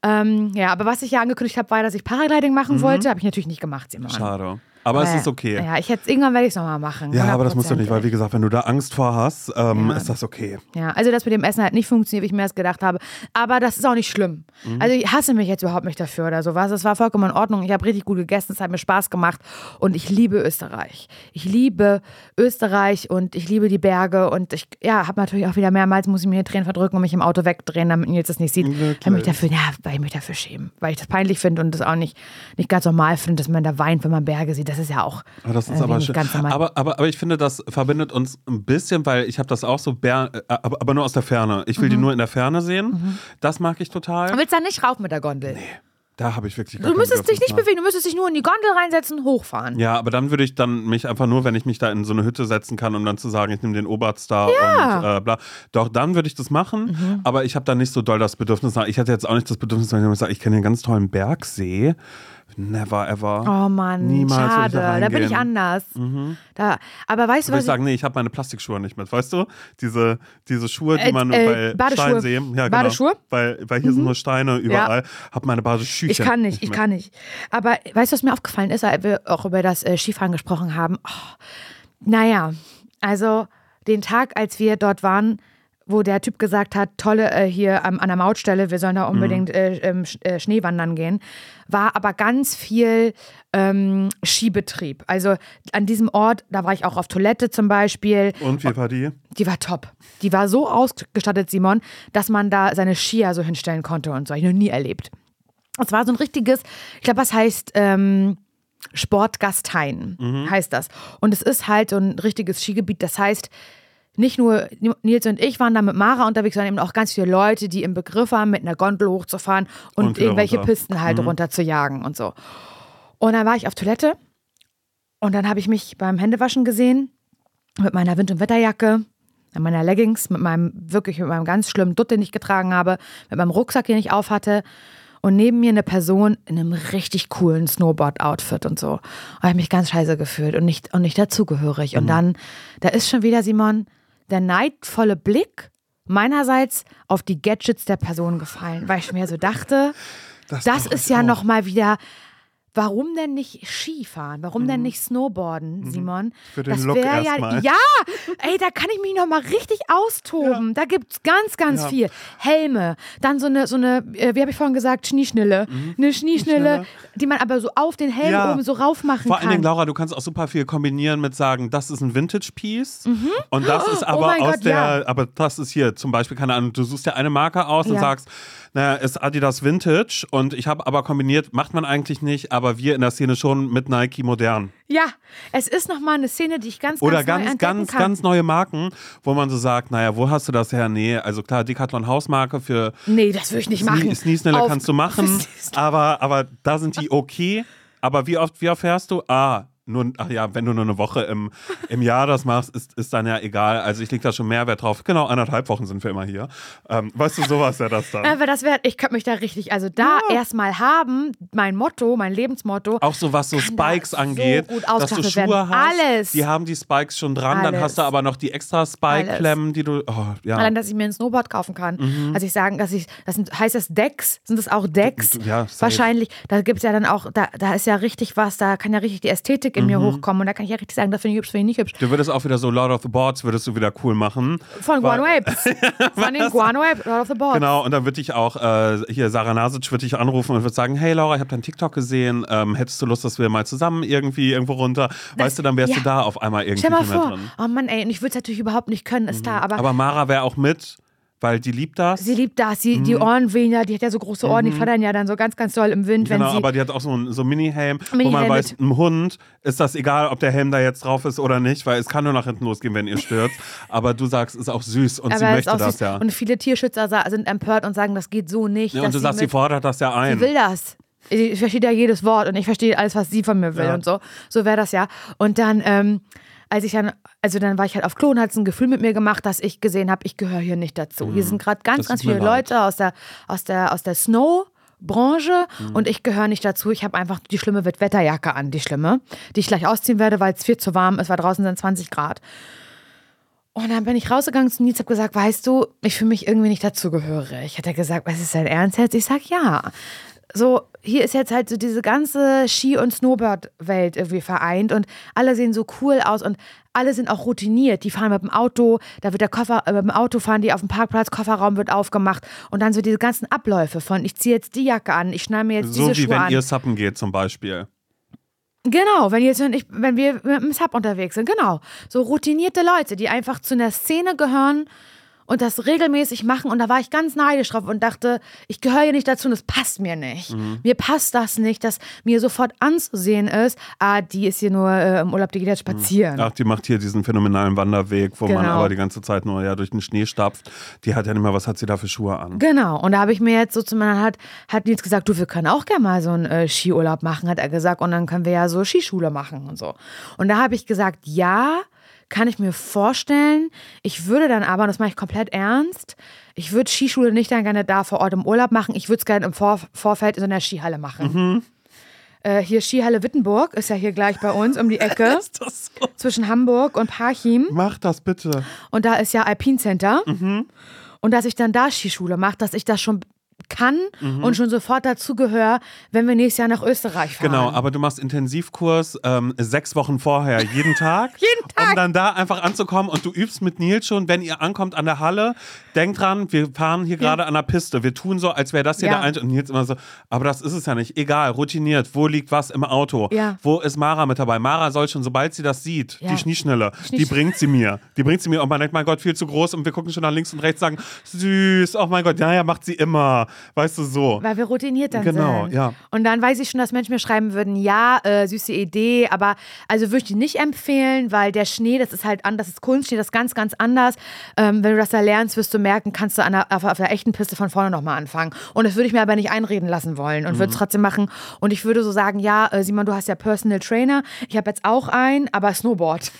Ähm, ja, aber was ich ja angekündigt habe, war, dass ich Paragliding machen wollte. Habe ich natürlich nicht gemacht, Simon. Mhm. Schade. Aber es Äh, ist okay. Ja, ich hätte irgendwann werde ich es nochmal machen. Ja, aber das musst du nicht, weil 100%. wie gesagt, wenn du da Angst vor hast, ähm, Ja. ist das okay. Ja, also das mit dem Essen hat nicht funktioniert, wie ich mir das gedacht habe. Aber das ist auch nicht schlimm. Mhm. Also ich hasse mich jetzt überhaupt nicht dafür oder sowas. Es war vollkommen in Ordnung. Ich habe richtig gut gegessen, es hat mir Spaß gemacht und ich liebe Österreich. Ich liebe Österreich und ich liebe die Berge und ich ja, habe natürlich auch wieder mehrmals, muss ich mir Tränen verdrücken und mich im Auto wegdrehen, damit Nils das nicht sieht. Weil ich mich dafür, ja, weil ich mich dafür schäme. Weil ich das peinlich finde und das auch nicht, nicht ganz normal finde, dass man da weint, wenn man Berge sieht. Das ist ja auch Aber das ist irgendwie aber schön. ganz normal. Aber, aber, aber ich finde, das verbindet uns ein bisschen, weil ich habe das auch so, Ber äh, aber, aber nur aus der Ferne. Ich will Mhm. die nur in der Ferne sehen. Das mag ich total. Du willst da nicht rauf mit der Gondel. Da habe ich wirklich gar Du müsstest dich nicht nach. bewegen, du müsstest dich nur in die Gondel reinsetzen, hochfahren. Ja, aber dann würde ich dann mich einfach nur, wenn ich mich da in so eine Hütte setzen kann, um dann zu sagen, ich nehme den Oberstar Ja. und äh, bla. Doch, dann würde ich das machen. Aber ich habe da nicht so doll das Bedürfnis nach. Ich hätte jetzt auch nicht das Bedürfnis, wenn ich sage, ich kenne einen ganz tollen Bergsee. Never ever. Oh Mann, Niemals schade. ich da Da, bin ich anders. Da, aber weißt du, was ich sagen, nee, ich habe meine Plastikschuhe nicht mit, weißt du? Diese, diese Schuhe, die Äh, man äh, bei Badeschuhe. Steinsee, ja, genau. Badeschuhe? Mhm. Weil, weil hier sind nur Steine überall. Hab meine Badeschüchen. Ich kann nicht, ich mit. kann nicht. Aber weißt du, was mir aufgefallen ist, als wir auch über das äh, Skifahren gesprochen haben? Oh, naja, also den Tag, als wir dort waren, wo der Typ gesagt hat, tolle äh, hier am- an der Mautstelle, wir sollen da unbedingt äh, ähm, äh, Schneewandern gehen, war aber ganz viel ähm, Skibetrieb. Also an diesem Ort, da war ich auch auf Toilette zum Beispiel. Und wie war die? Die war top. Die war so ausgestattet, Simon, dass man da seine Skier so hinstellen konnte und so. Habe ich noch nie erlebt. Es war so ein richtiges, ich glaube, was heißt ähm, Sportgastein, heißt das. Und es ist halt so ein richtiges Skigebiet. Das heißt, nicht nur Nils und ich waren da mit Mara unterwegs, sondern eben auch ganz viele Leute, die im Begriff waren, mit einer Gondel hochzufahren und, Und irgendwelche runter. Pisten halt runter zu jagen und so. Und dann war ich auf Toilette und dann habe ich mich beim Händewaschen gesehen mit meiner Wind- und Wetterjacke, mit meiner Leggings, mit meinem wirklich mit meinem ganz schlimmen Dutt, den ich getragen habe, mit meinem Rucksack, den ich auf hatte. Und neben mir eine Person in einem richtig coolen Snowboard-Outfit und so. Und ich habe mich ganz scheiße gefühlt und nicht, und nicht dazugehörig. Und dann, da ist schon wieder, Simon, der neidvolle Blick meinerseits auf die Gadgets der Person gefallen, weil ich mir so dachte, das doch ist ja auch. noch mal wieder. Warum denn nicht Skifahren? Warum denn nicht Snowboarden, Simon? Mhm. Für den das Look ja, erstmal. ja, ey, da kann ich mich noch mal richtig austoben. Da gibt's ganz, ganz Ja. viel. Helme, dann so eine, so eine, äh, wie habe ich vorhin gesagt, Schnieschnille. Eine Schnieschnille, die man aber so auf den Helm Mhm. Ja. oben so rauf machen Vor allen kann. Dingen, Laura, du kannst auch super viel kombinieren mit sagen, das ist ein Vintage-Piece und das ist aber Oh aus Gott, der, ja. aber das ist hier zum Beispiel, keine Ahnung, du suchst dir eine Marke aus und Ja. sagst, naja, ist Adidas Vintage und ich habe aber kombiniert, macht man eigentlich nicht, aber wir in der Szene schon mit Nike modern. ja, es ist noch mal eine Szene, die ich ganz, Oder ganz, neu ganz, ganz, kann. ganz neue Marken, wo man so sagt, naja, wo hast du das her? Nee, also klar, Decathlon Hausmarke für Nee, das würde ich nicht machen. Sneesnelle kannst du machen, aber, aber da sind die okay. Aber wie oft, wie oft fährst du? Ah, nur, ach ja, wenn du nur eine Woche im, im Jahr das machst, ist, ist dann ja egal. Also ich lege da schon Mehrwert drauf. Genau, anderthalb Wochen sind wir immer hier. Ähm, weißt du, sowas wäre das dann. Aber das wäre, ich könnte mich da richtig, also da erstmal haben, mein Motto, mein Lebensmotto. Auch so was so Spikes so angeht, gut dass du Schuhe werden. hast, Alles. die haben die Spikes schon dran, dann Alles. hast du aber noch die extra Spike-Klemmen, die du, oh, ja. Allein, dass ich mir ein Snowboard kaufen kann. Mhm. Also ich sagen, dass ich, das sind, heißt das Decks? Sind das auch Decks? Ja, safe. Wahrscheinlich. Da gibt es ja dann auch, da, da ist ja richtig was, da kann ja richtig die Ästhetik in Mhm. mir hochkommen und da kann ich ja richtig sagen, das finde ich hübsch, finde ich nicht hübsch. Du würdest auch wieder so Lord of the Boards, würdest du wieder cool machen. Von Guano Apes. Von den Guano Apes, Lord of the Boards. Genau, und dann würde ich auch, äh, hier Sarah Nasic würde ich anrufen und würde sagen, hey Laura, ich habe deinen TikTok gesehen, ähm, hättest du Lust, dass wir mal zusammen irgendwie irgendwo runter, weißt du, dann wärst ja. du da auf einmal irgendwie Stell mal vor. drin. Mhm. Oh Mann, ey, und ich würde es natürlich überhaupt nicht können, ist klar, aber, Aber Mara wäre auch mit, weil die liebt das. sie liebt das. Sie, Die Ohren wehen ja, die hat ja so große Ohren, die flattern ja dann so ganz, ganz doll im Wind, Mhm. Genau, wenn sie. aber die hat auch so einen so Mini-Helm, wo Mini-Helm man weiß, einem Hund ist das egal, ob der Helm da jetzt drauf ist oder nicht, weil es kann nur nach hinten losgehen, wenn ihr stürzt. aber du sagst, ist auch süß und sie aber ist möchte das süß. ja. Und viele Tierschützer sind empört und sagen, das geht so nicht. ja und du sagst, sie fordert das ja ein. Sie will das. Ich verstehe ja jedes Wort und ich verstehe alles, was sie von mir will Ja. und so. So wäre das ja. Und dann, ähm, als ich dann, also dann war ich halt auf Klo und hat es ein Gefühl mit mir gemacht, dass ich gesehen habe, ich gehöre hier nicht dazu. Hier sind gerade ganz, Mhm. Das ganz viele leid. Leute aus der, aus der, aus der Snow. Branche Mhm. und ich gehöre nicht dazu. Ich habe einfach die schlimme Wetterjacke an, die schlimme, die ich gleich ausziehen werde, weil es viel zu warm ist, weil draußen sind 20 Grad. Und dann bin ich rausgegangen zu Nils, habe gesagt, weißt du, ich fühle mich irgendwie nicht dazugehörig. Hat er gesagt, was ist dein Ernst jetzt? Ich sag ja. So, hier ist jetzt halt so diese ganze Ski- und Snowboard-Welt irgendwie vereint und alle sehen so cool aus und alle sind auch routiniert. Die fahren mit dem Auto, da wird der Koffer, äh, mit dem Auto fahren die auf dem Parkplatz, Kofferraum wird aufgemacht und dann so diese ganzen Abläufe von, ich ziehe jetzt die Jacke an, ich schneide mir jetzt so diese wie Schuhe wenn an. ihr Suppen geht zum Beispiel. Genau, wenn, jetzt, wenn, ich, wenn wir mit dem Sub unterwegs sind, genau. So routinierte Leute, die einfach zu einer Szene gehören und das regelmäßig machen und da war ich ganz neidisch drauf und dachte, ich gehöre hier nicht dazu und das passt mir nicht. Mhm. Mir passt das nicht, dass mir sofort anzusehen ist, ah, die ist hier nur äh, im Urlaub, die geht jetzt spazieren. Ach, die macht hier diesen phänomenalen Wanderweg, wo man Genau. aber die ganze Zeit nur ja durch den Schnee stapft. Die hat ja nicht mehr, was hat sie da für Schuhe an? Genau, und da habe ich mir jetzt so zum Beispiel, hat, hat Nils gesagt, du, wir können auch gerne mal so einen äh, Skiurlaub machen, hat er gesagt, und dann können wir ja so Skischule machen und so. Und da habe ich gesagt, ja, kann ich mir vorstellen. Ich würde dann aber, und das mache ich komplett ernst, ich würde Skischule nicht dann gerne da vor Ort im Urlaub machen, ich würde es gerne im Vor Vorfeld in so einer Skihalle machen. Äh, hier Skihalle Wittenburg ist ja hier gleich bei uns um die Ecke Ist das so? zwischen Hamburg und Parchim. Mach das bitte. Und da ist ja Alpine Center. Mhm. Und dass ich dann da Skischule mache, dass ich das schon kann Mhm. und schon sofort dazugehöre, wenn wir nächstes Jahr nach Österreich fahren. Genau, aber du machst Intensivkurs ähm, sechs Wochen vorher, jeden Tag. Jeden Tag. Um dann da einfach anzukommen und du übst mit Nils schon, wenn ihr ankommt an der Halle, denk dran, wir fahren hier gerade an der Piste. Wir tun so, als wäre das hier Ja. der Einstieg. Und Nils immer so, aber das ist es ja nicht. Egal, routiniert. Wo liegt was im Auto? Ja. Wo ist Mara mit dabei? Mara soll schon, sobald sie das sieht, die Schnieschnelle, die bringt sie mir. Die bringt sie mir und man denkt, mein Gott, viel zu groß und wir gucken schon nach links und rechts, sagen, süß, oh mein Gott, ja, ja, macht sie immer. Weißt du, so. Weil wir routiniert dann Genau, sind. ja. Und dann weiß ich schon, dass Menschen mir schreiben würden, ja, äh, süße Idee, aber also würde ich die nicht empfehlen, weil der Schnee, das ist halt anders, das ist Kunstschnee, das ist ganz, ganz anders. Ähm, wenn du das da lernst, wirst du merken, kannst du an der, auf, auf der echten Piste von vorne nochmal anfangen. Und das würde ich mir aber nicht einreden lassen wollen und Mhm. würde es trotzdem machen. Und ich würde so sagen, ja, äh, Simon, du hast ja Personal Trainer. Ich habe jetzt auch einen, aber Snowboard.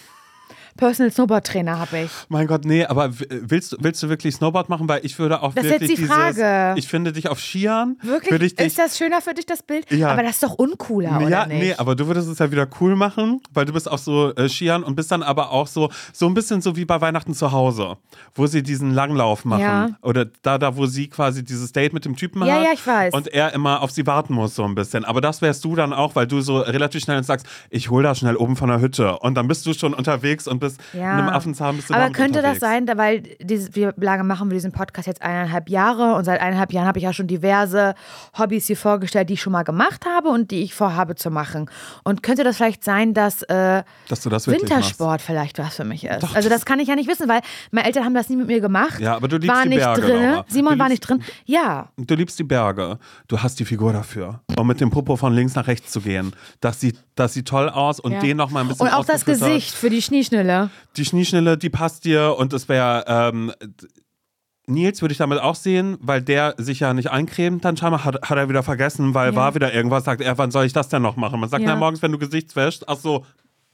Personal Snowboard Trainer habe ich. Mein Gott, nee, aber w- willst, du- willst du wirklich Snowboard machen? Weil ich würde auch Das ist jetzt wirklich die Frage. dieses, ich finde dich auf Skiern, Wirklich? ich dich Ist das schöner für dich, das Bild? Ja. Aber das ist doch uncooler, oder ja, nicht? nee, aber du würdest es ja wieder cool machen, weil du bist auch so äh, Skiern und bist dann aber auch so so ein bisschen so wie bei Weihnachten zu Hause, wo sie diesen Langlauf machen Ja. oder da da wo sie quasi dieses Date mit dem Typen Ja, hat ja, ich weiß. und er immer auf sie warten muss so ein bisschen, aber das wärst du dann auch, weil du so relativ schnell sagst, ich hol das schnell oben von der Hütte und dann bist du schon unterwegs und bist Ja. in einem Affenzahn bist du Aber könnte unterwegs. das sein, weil dieses, wie lange machen wir diesen Podcast jetzt eineinhalb Jahre und seit eineinhalb Jahren habe ich ja schon diverse Hobbys hier vorgestellt, die ich schon mal gemacht habe und die ich vorhabe zu machen. Und könnte das vielleicht sein, dass äh, dass das Wintersport vielleicht was für mich ist? also das kann ich ja nicht wissen, weil meine Eltern haben das nie mit mir gemacht. Ja, aber du liebst war die nicht Berge, drin. Simon Du war liebst- nicht drin. Ja, Du liebst die Berge. Du hast die Figur dafür. Um mit dem Popo von links nach rechts zu gehen. Das sieht, das sieht toll aus und ja. den noch mal ein bisschen Und auch das. Gesicht für die Schneeschnille. Die Schnieschnelle, die passt dir und es wäre. Ähm, Nils würde ich damit auch sehen, weil der sich ja nicht eincremt, dann scheinbar hat, hat er wieder vergessen, weil Ja. war wieder irgendwas, sagt er, wann soll ich das denn noch machen? Man sagt, Ja. na, morgens, wenn du Gesicht wäschst, ach so,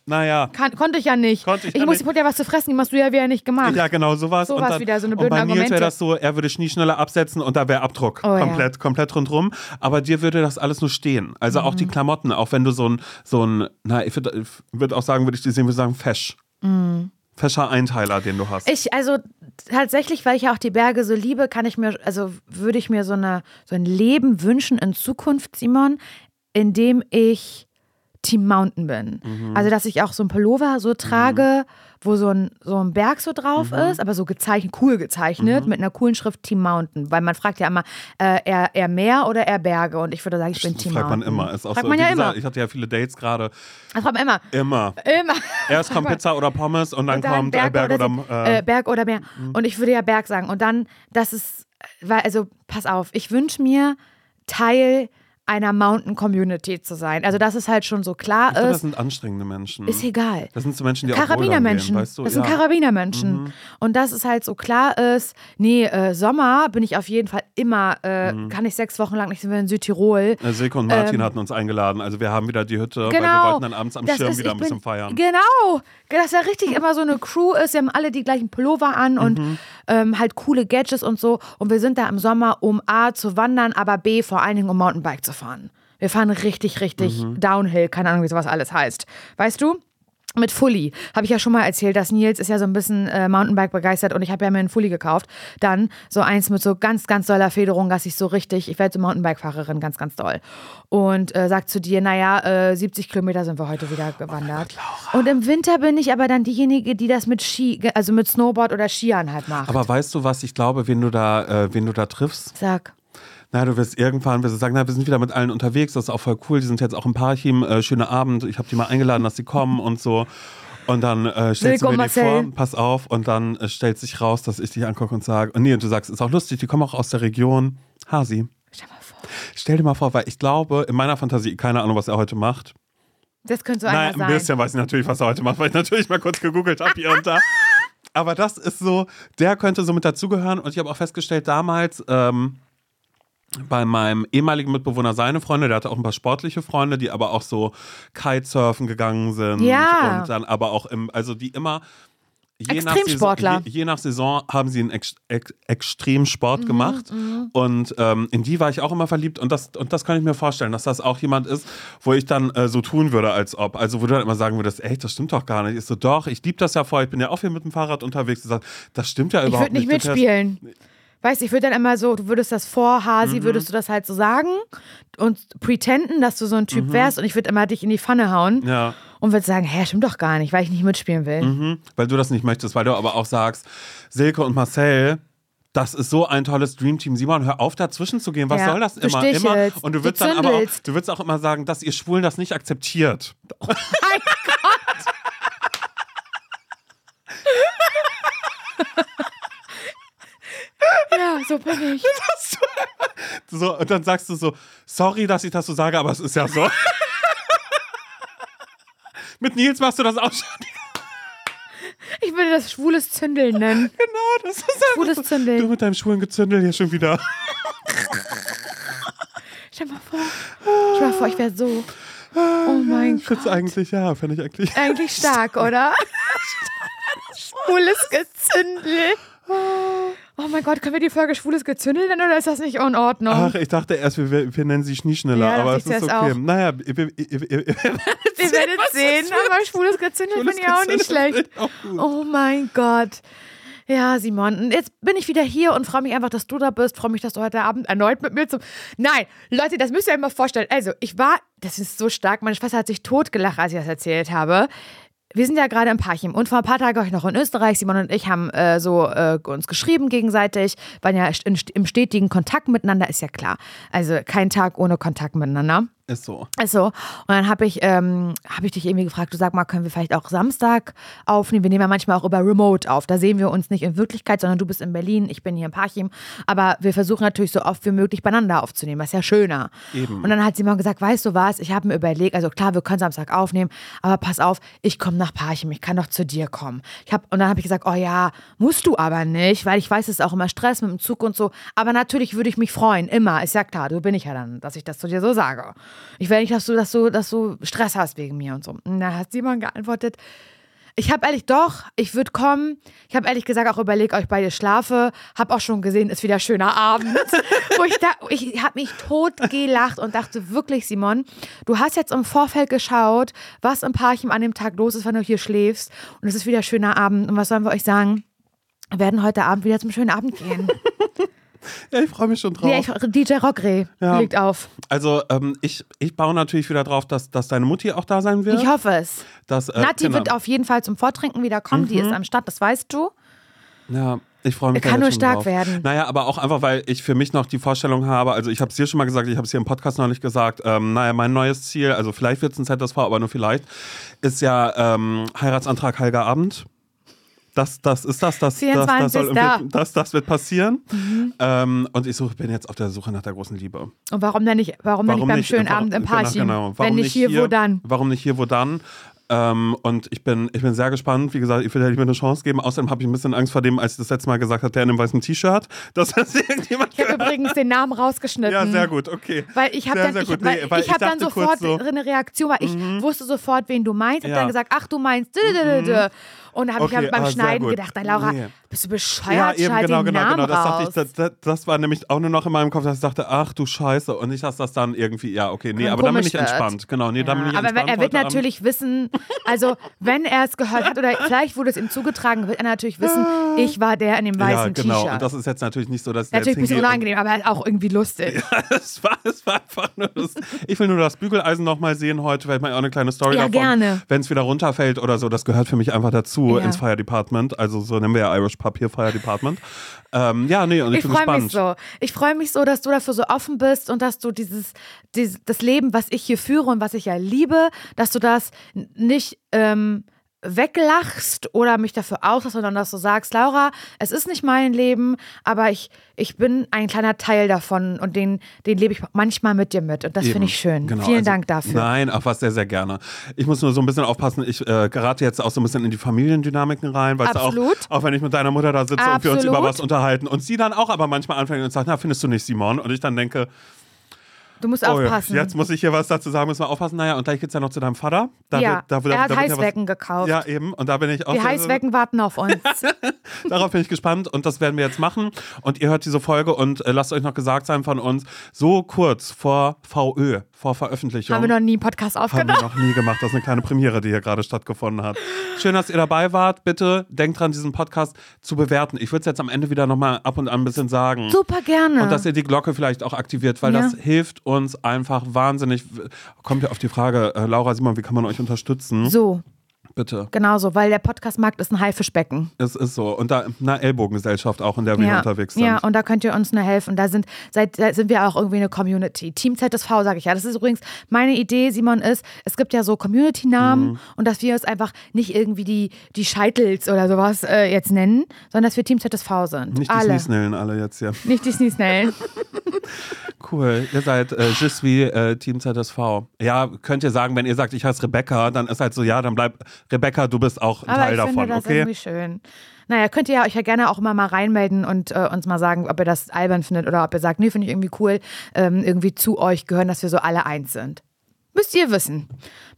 naja. Kann, konnte ich ja nicht. Konnte ich ich musste ja was zu fressen, die hast du ja wieder nicht gemacht. Ja, genau, sowas. Sowas und dann, wieder, so eine und blöden bei Nils wäre das so, er würde Schnieschnelle absetzen und da wäre Abdruck. Oh, ja. komplett, komplett rundrum. Aber dir würde das alles nur stehen. Also auch Mhm. die Klamotten, auch wenn du so ein, so ein na, ich würde würd auch sagen, würde ich die sehen, würde sagen, fesch. Fescher Einteiler, den du hast. Mhm. Ich, also tatsächlich, weil ich ja auch die Berge so liebe, kann ich mir, also würde ich mir so, eine, so ein Leben wünschen in Zukunft, Simon, in dem ich Team Mountain bin. Mhm. Also, dass ich auch so ein Pullover so trage, wo so ein, so ein Berg so drauf Mhm. ist, aber so gezeichnet, cool gezeichnet, mit einer coolen Schrift Team Mountain. Weil man fragt ja immer, äh, eher, eher Meer oder eher Berge? Und ich würde sagen, ich bin das Team fragt man Mountain. immer. Ist auch fragt so, man ja gesagt, immer. Ich hatte ja viele Dates gerade. Das fragt man immer. Immer. Immer. Erst kommt Pizza oder Pommes und dann, Und dann kommt äh, Berg oder. See- äh, äh, Berg oder Meer. Und ich würde ja Berg sagen. Und dann, das ist, weil, also pass auf, ich wünsche mir Teil einer Mountain Community zu sein. Also, dass es halt schon so klar ich glaube, das ist. sind anstrengende Menschen. Ist egal. Das sind so Menschen, die Karabinermenschen. weißt du? Das sind ja. Mhm. Karabinermenschen. Und dass es halt so klar ist, nee, äh, Sommer bin ich auf jeden Fall immer, äh, Mhm. kann ich sechs Wochen lang nicht, sind wir in Südtirol. Äh, Silke und Martin hatten uns eingeladen. Also wir haben wieder die Hütte, weil wir Ähm. Genau. wollten dann abends am Das Schirm ist- wieder ein bisschen bin- feiern. Genau, dass da richtig immer so eine Crew ist. Wir haben alle die gleichen Pullover an und Mhm. ähm, halt coole Gadgets und so. Und wir sind da im Sommer, um A zu wandern, aber B vor allen Dingen um Mountainbike zu fahren. Wir fahren richtig, richtig Mhm. Downhill, keine Ahnung, wie sowas alles heißt. Weißt du? Mit Fully. Habe ich ja schon mal erzählt, dass Nils ist ja so ein bisschen äh, Mountainbike begeistert und ich habe ja mir einen Fully gekauft. Dann so eins mit so ganz, ganz doller Federung, dass ich so richtig, ich werde so Mountainbike-Fahrerin, ganz, ganz doll. Und äh, sagt zu dir, naja, äh, 70 Kilometer sind wir heute wieder gewandert. und im Winter bin ich aber dann diejenige, die das mit Ski, also mit Snowboard oder Skiern halt macht. Aber weißt du, was ich glaube, wen du da, äh, wen du da triffst? Sag. Na, du wirst irgendwann wirst du sagen, na, wir sind wieder mit allen unterwegs, das ist auch voll cool, die sind jetzt auch im Parchim, äh, schöner Abend, ich habe die mal eingeladen, dass sie kommen und so. Und dann äh, stellst Silke du mir die vor, Marcel. pass auf, und dann äh, stellt sich raus, dass ich dich angucke und sage, und nee, und du sagst, ist auch lustig, die kommen auch aus der Region Hasi. Stell mal vor. Stell dir mal vor, weil ich glaube, in meiner Fantasie, keine Ahnung, was er heute macht. Das könnte so Nein, einer ein sein. bisschen weiß ich natürlich, was er heute macht, weil ich natürlich mal kurz gegoogelt habe hier und da. Aber das ist so, der könnte so mit dazugehören. Und ich habe auch festgestellt, damals ähm, bei meinem ehemaligen Mitbewohner seine Freunde, der hatte auch ein paar sportliche Freunde, die aber auch so Kitesurfen gegangen sind. Ja. Und dann aber auch im, also die immer. Je nach. Saison, je, je nach Saison haben sie einen Ex, Ex, Extremsport Mhm, gemacht. Und ähm, in die war ich auch immer verliebt. Und das, und das kann ich mir vorstellen, dass das auch jemand ist, wo ich dann äh, so tun würde, als ob. Also, wo du dann immer sagen würdest, ey, das stimmt doch gar nicht. Ich so, doch, ich liebe das ja voll. Ich bin ja auch hier mit dem Fahrrad unterwegs. Ich sag, das stimmt ja Ich überhaupt würde nicht nicht. Du fährst- mitspielen. Weißt du, ich würde dann immer so, du würdest das vor Hasi, Mhm. würdest du das halt so sagen und pretenden, dass du so ein Typ wärst und ich würde immer dich in die Pfanne hauen Mhm. Ja. und würde sagen, hä, stimmt doch gar nicht, weil ich nicht mitspielen will. Mhm, weil du das nicht möchtest, weil du aber auch sagst, Silke und Marcel, das ist so ein tolles Dreamteam. Simon, hör auf, dazwischen zu gehen. Was Ja, soll das immer? immer? Und du würdest dann aber auch, du würdest auch immer sagen, dass ihr Schwulen das nicht akzeptiert. Mein Gott! ja, so bin ich. So, und dann sagst du so, sorry, dass ich das so sage, aber es ist ja so. Mit Nils machst du das auch schon. Ich würde das schwules Zündeln nennen. Genau, das ist einfach Schwules so. Zündeln. Du mit deinem schwulen Gezündel hier schon wieder. Stell mal vor, stell mal vor, ich wäre so. Oh mein Ich Gott. eigentlich, ja, finde ich eigentlich. Eigentlich stark, oder? Schwules Gezündel. Oh mein Gott, können wir die Folge Schwules Gezündel nennen oder ist das nicht in Ordnung? Ach, ich dachte erst, wir, wir, nennen sie Schnieschneller, Ja, aber es ist okay. auch. Naja, ihr, ihr, ihr, ihr, wir werden sehen, aber Schwules Gezündel finde ich auch nicht schlecht. Oh mein Gott. Ja, Simon, jetzt bin ich wieder hier und freue mich einfach, dass du da bist. Freue mich, dass du heute Abend erneut mit mir zum. Nein, Leute, das müsst ihr euch mal vorstellen. Also, ich war, das ist so stark, meine Schwester hat sich totgelacht, als ich das erzählt habe. Wir sind ja gerade im Parchim und vor ein paar Tagen war ich noch in Österreich. Simon und ich haben äh, so äh, uns geschrieben gegenseitig, waren ja in, im stetigen Kontakt miteinander, ist ja klar. Also kein Tag ohne Kontakt miteinander. Ist so. Also, und dann habe ich, ähm, hab ich dich irgendwie gefragt, du sag mal, können wir vielleicht auch Samstag aufnehmen? Wir nehmen ja manchmal auch über Remote auf. Da sehen wir uns nicht in Wirklichkeit, sondern du bist in Berlin, ich bin hier in Parchim. Aber wir versuchen natürlich so oft wie möglich beieinander aufzunehmen. Das ist ja schöner. Eben. Und dann hat Simon gesagt, weißt du was, ich habe mir überlegt, also klar, wir können Samstag aufnehmen, aber pass auf, ich komme nach Parchim, ich kann doch zu dir kommen. Ich hab, und dann habe ich gesagt, oh ja, musst du aber nicht, weil ich weiß, es ist auch immer Stress mit dem Zug und so. Aber natürlich würde ich mich freuen, immer, ist ja klar, du bin ich ja dann, dass ich das zu dir so sage. Ich will nicht, dass du, dass du, dass du Stress hast wegen mir und so. Und da hat Simon geantwortet, ich habe ehrlich doch, ich würde kommen. Ich habe ehrlich gesagt auch überlegt, ob ich bei dir schlafe. Habe auch schon gesehen, ist wieder schöner Abend. Wo ich da, ich habe mich tot gelacht und dachte wirklich, Simon, du hast jetzt im Vorfeld geschaut, was im Parchim an dem Tag los ist, wenn du hier schläfst. Und es ist wieder schöner Abend. Und was sollen wir euch sagen? Wir werden heute Abend wieder zum schönen Abend gehen. Ja, ich freue mich schon drauf. Ja, ich, DJ Rockre Ja. liegt auf. also, ähm, ich, ich baue natürlich wieder drauf, dass, dass deine Mutti auch da sein wird. Ich hoffe es. dass, äh, Nati genau. wird auf jeden Fall zum Vortrinken wieder kommen. Die ist am Start, das weißt du. Ja, ich freue mich. Er kann nur stark drauf. werden. Naja, aber auch einfach, weil ich für mich noch die Vorstellung habe, also ich habe es dir schon mal gesagt, ich habe es hier im Podcast noch nicht gesagt, ähm, naja, mein neues Ziel, also vielleicht wird es ein ZSV, aber nur vielleicht, ist ja ähm, Heiratsantrag Heiliger Abend. Das, das ist das, das, das, das, soll 24. irgendwie- das, das wird passieren. Ähm, und ich such, bin jetzt auf der Suche nach der großen Liebe. Und warum denn nicht, warum denn nicht beim schönen warum- Abend im genau, Parchim? Genau, Wenn nicht hier, wo dann? Warum nicht hier, wo dann? Ähm, und ich bin, ich bin sehr gespannt. Wie gesagt, ich will dir eine Chance geben. Außerdem habe ich ein bisschen Angst vor dem, als ich das letzte Mal gesagt habe, der in einem weißen T-Shirt, dass das irgendjemand Ich habe übrigens den Namen rausgeschnitten. Ja, sehr gut, okay. Weil ich habe dann, ich, Nee, weil ich ich hab dann sofort so- Mhm. eine Reaktion, weil ich wusste sofort, wen du meinst. Hab Ja. dann gesagt, ach, du meinst. dü- dü- dü. Und da habe ich Okay, ja beim ah, Schneiden gedacht, na, Laura, Nee. bist du Ja, bescheuert? eben, Schalt genau, genau, Namen genau. Das, dachte ich, das, das, das war nämlich auch nur noch in meinem Kopf, dass ich dachte, ach du Scheiße. Und nicht, dass das dann irgendwie, ja, okay, nee, Dann aber dann bin ich wird. entspannt. Genau, nee, dann bin ich aber entspannt. er wird heute Abend. natürlich wissen, also wenn er es gehört hat oder vielleicht wurde es ihm zugetragen, wird er natürlich wissen, ich war der in dem Ja, weißen genau. T-Shirt. Und das ist jetzt natürlich nicht so, dass ich Natürlich ein bisschen unangenehm, aber halt auch irgendwie lustig. es, war, es war einfach nur das. Ich will nur das Bügeleisen nochmal sehen heute, vielleicht mal auch eine kleine Story Ja, davon. gerne. Wenn es wieder runterfällt oder so, das gehört für mich einfach dazu Ja. ins Fire Department. Also so nennen wir ja Irish Pub hier Fire Department. ähm, ja, nee, und ich, Ich bin freue gespannt. mich so. Ich freue mich so, dass du dafür so offen bist und dass du dieses, dieses das Leben, was ich hier führe und was ich ja liebe, dass du das nicht ähm, weglachst oder mich dafür auslachst, sondern dass du sagst, Laura, es ist nicht mein Leben, aber ich, ich bin ein kleiner Teil davon und den, den lebe ich manchmal mit dir mit. Und das finde ich schön. Genau, Vielen also, Dank dafür. Nein, auch was sehr, sehr gerne. Ich muss nur so ein bisschen aufpassen, ich äh, gerate jetzt auch so ein bisschen in die Familiendynamiken rein, weil auch, Absolut. auch wenn ich mit deiner Mutter da sitze und wir uns Absolut. über was unterhalten und sie dann auch aber manchmal anfängt und sagt, na, findest du nicht Simon? Und ich dann denke, Du musst oh, aufpassen. jetzt muss ich hier was dazu sagen, müssen wir aufpassen. Naja, und gleich geht's ja noch zu deinem Vater. Da ja, wird, da, da, er hat da wird ja was- Heißwecken gekauft. Ja, eben. Und da bin ich auch Die sehr- Heißwecken warten auf uns. Darauf bin ich gespannt und das werden wir jetzt machen. Und ihr hört diese Folge und äh, lasst euch noch gesagt sein von uns, so kurz vor VÖ, vor Veröffentlichung. Haben wir noch nie einen Podcast Haben aufgenommen. wir noch nie gemacht. Das ist eine kleine Premiere, die hier gerade stattgefunden hat. Schön, dass ihr dabei wart. Bitte denkt dran, diesen Podcast zu bewerten. Ich würde es jetzt am Ende wieder nochmal ab und an ein bisschen sagen. Super gerne. Und dass ihr die Glocke vielleicht auch aktiviert, weil Ja. das hilft uns einfach wahnsinnig. Kommt ja auf die Frage, äh, Laura, Simon, wie kann man euch unterstützen? so, Bitte. genau so, weil der Podcastmarkt ist ein Haifischbecken. Es ist so. Und da eine Ellbogengesellschaft auch, in der wir ja, unterwegs sind. ja, und da könnt ihr uns nur helfen. Da sind, seit, da sind wir auch irgendwie eine Community. Team ZSV, sage ich ja. Das ist übrigens meine Idee, Simon, ist, es gibt ja so Community-Namen Mhm. und dass wir uns einfach nicht irgendwie die, die Scheitels oder sowas äh, jetzt nennen, sondern dass wir Team ZSV sind. Nicht die alle. Sneesnellen alle jetzt hier. Nicht die Sneesnellen. Cool. Ihr seid äh, Je suis äh, Team ZSV. Ja, könnt ihr sagen, wenn ihr sagt, ich heiße Rebecca, dann ist halt so, ja, dann bleib Rebecca, du bist auch ein Aber Teil ich davon, finde das okay? irgendwie schön. Naja, könnt ihr euch ja gerne auch immer mal reinmelden und äh, uns mal sagen, ob ihr das albern findet oder ob ihr sagt, nee, finde ich irgendwie cool, ähm, irgendwie zu euch gehören, dass wir so alle eins sind. Müsst ihr wissen.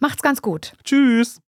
Macht's ganz gut. Tschüss.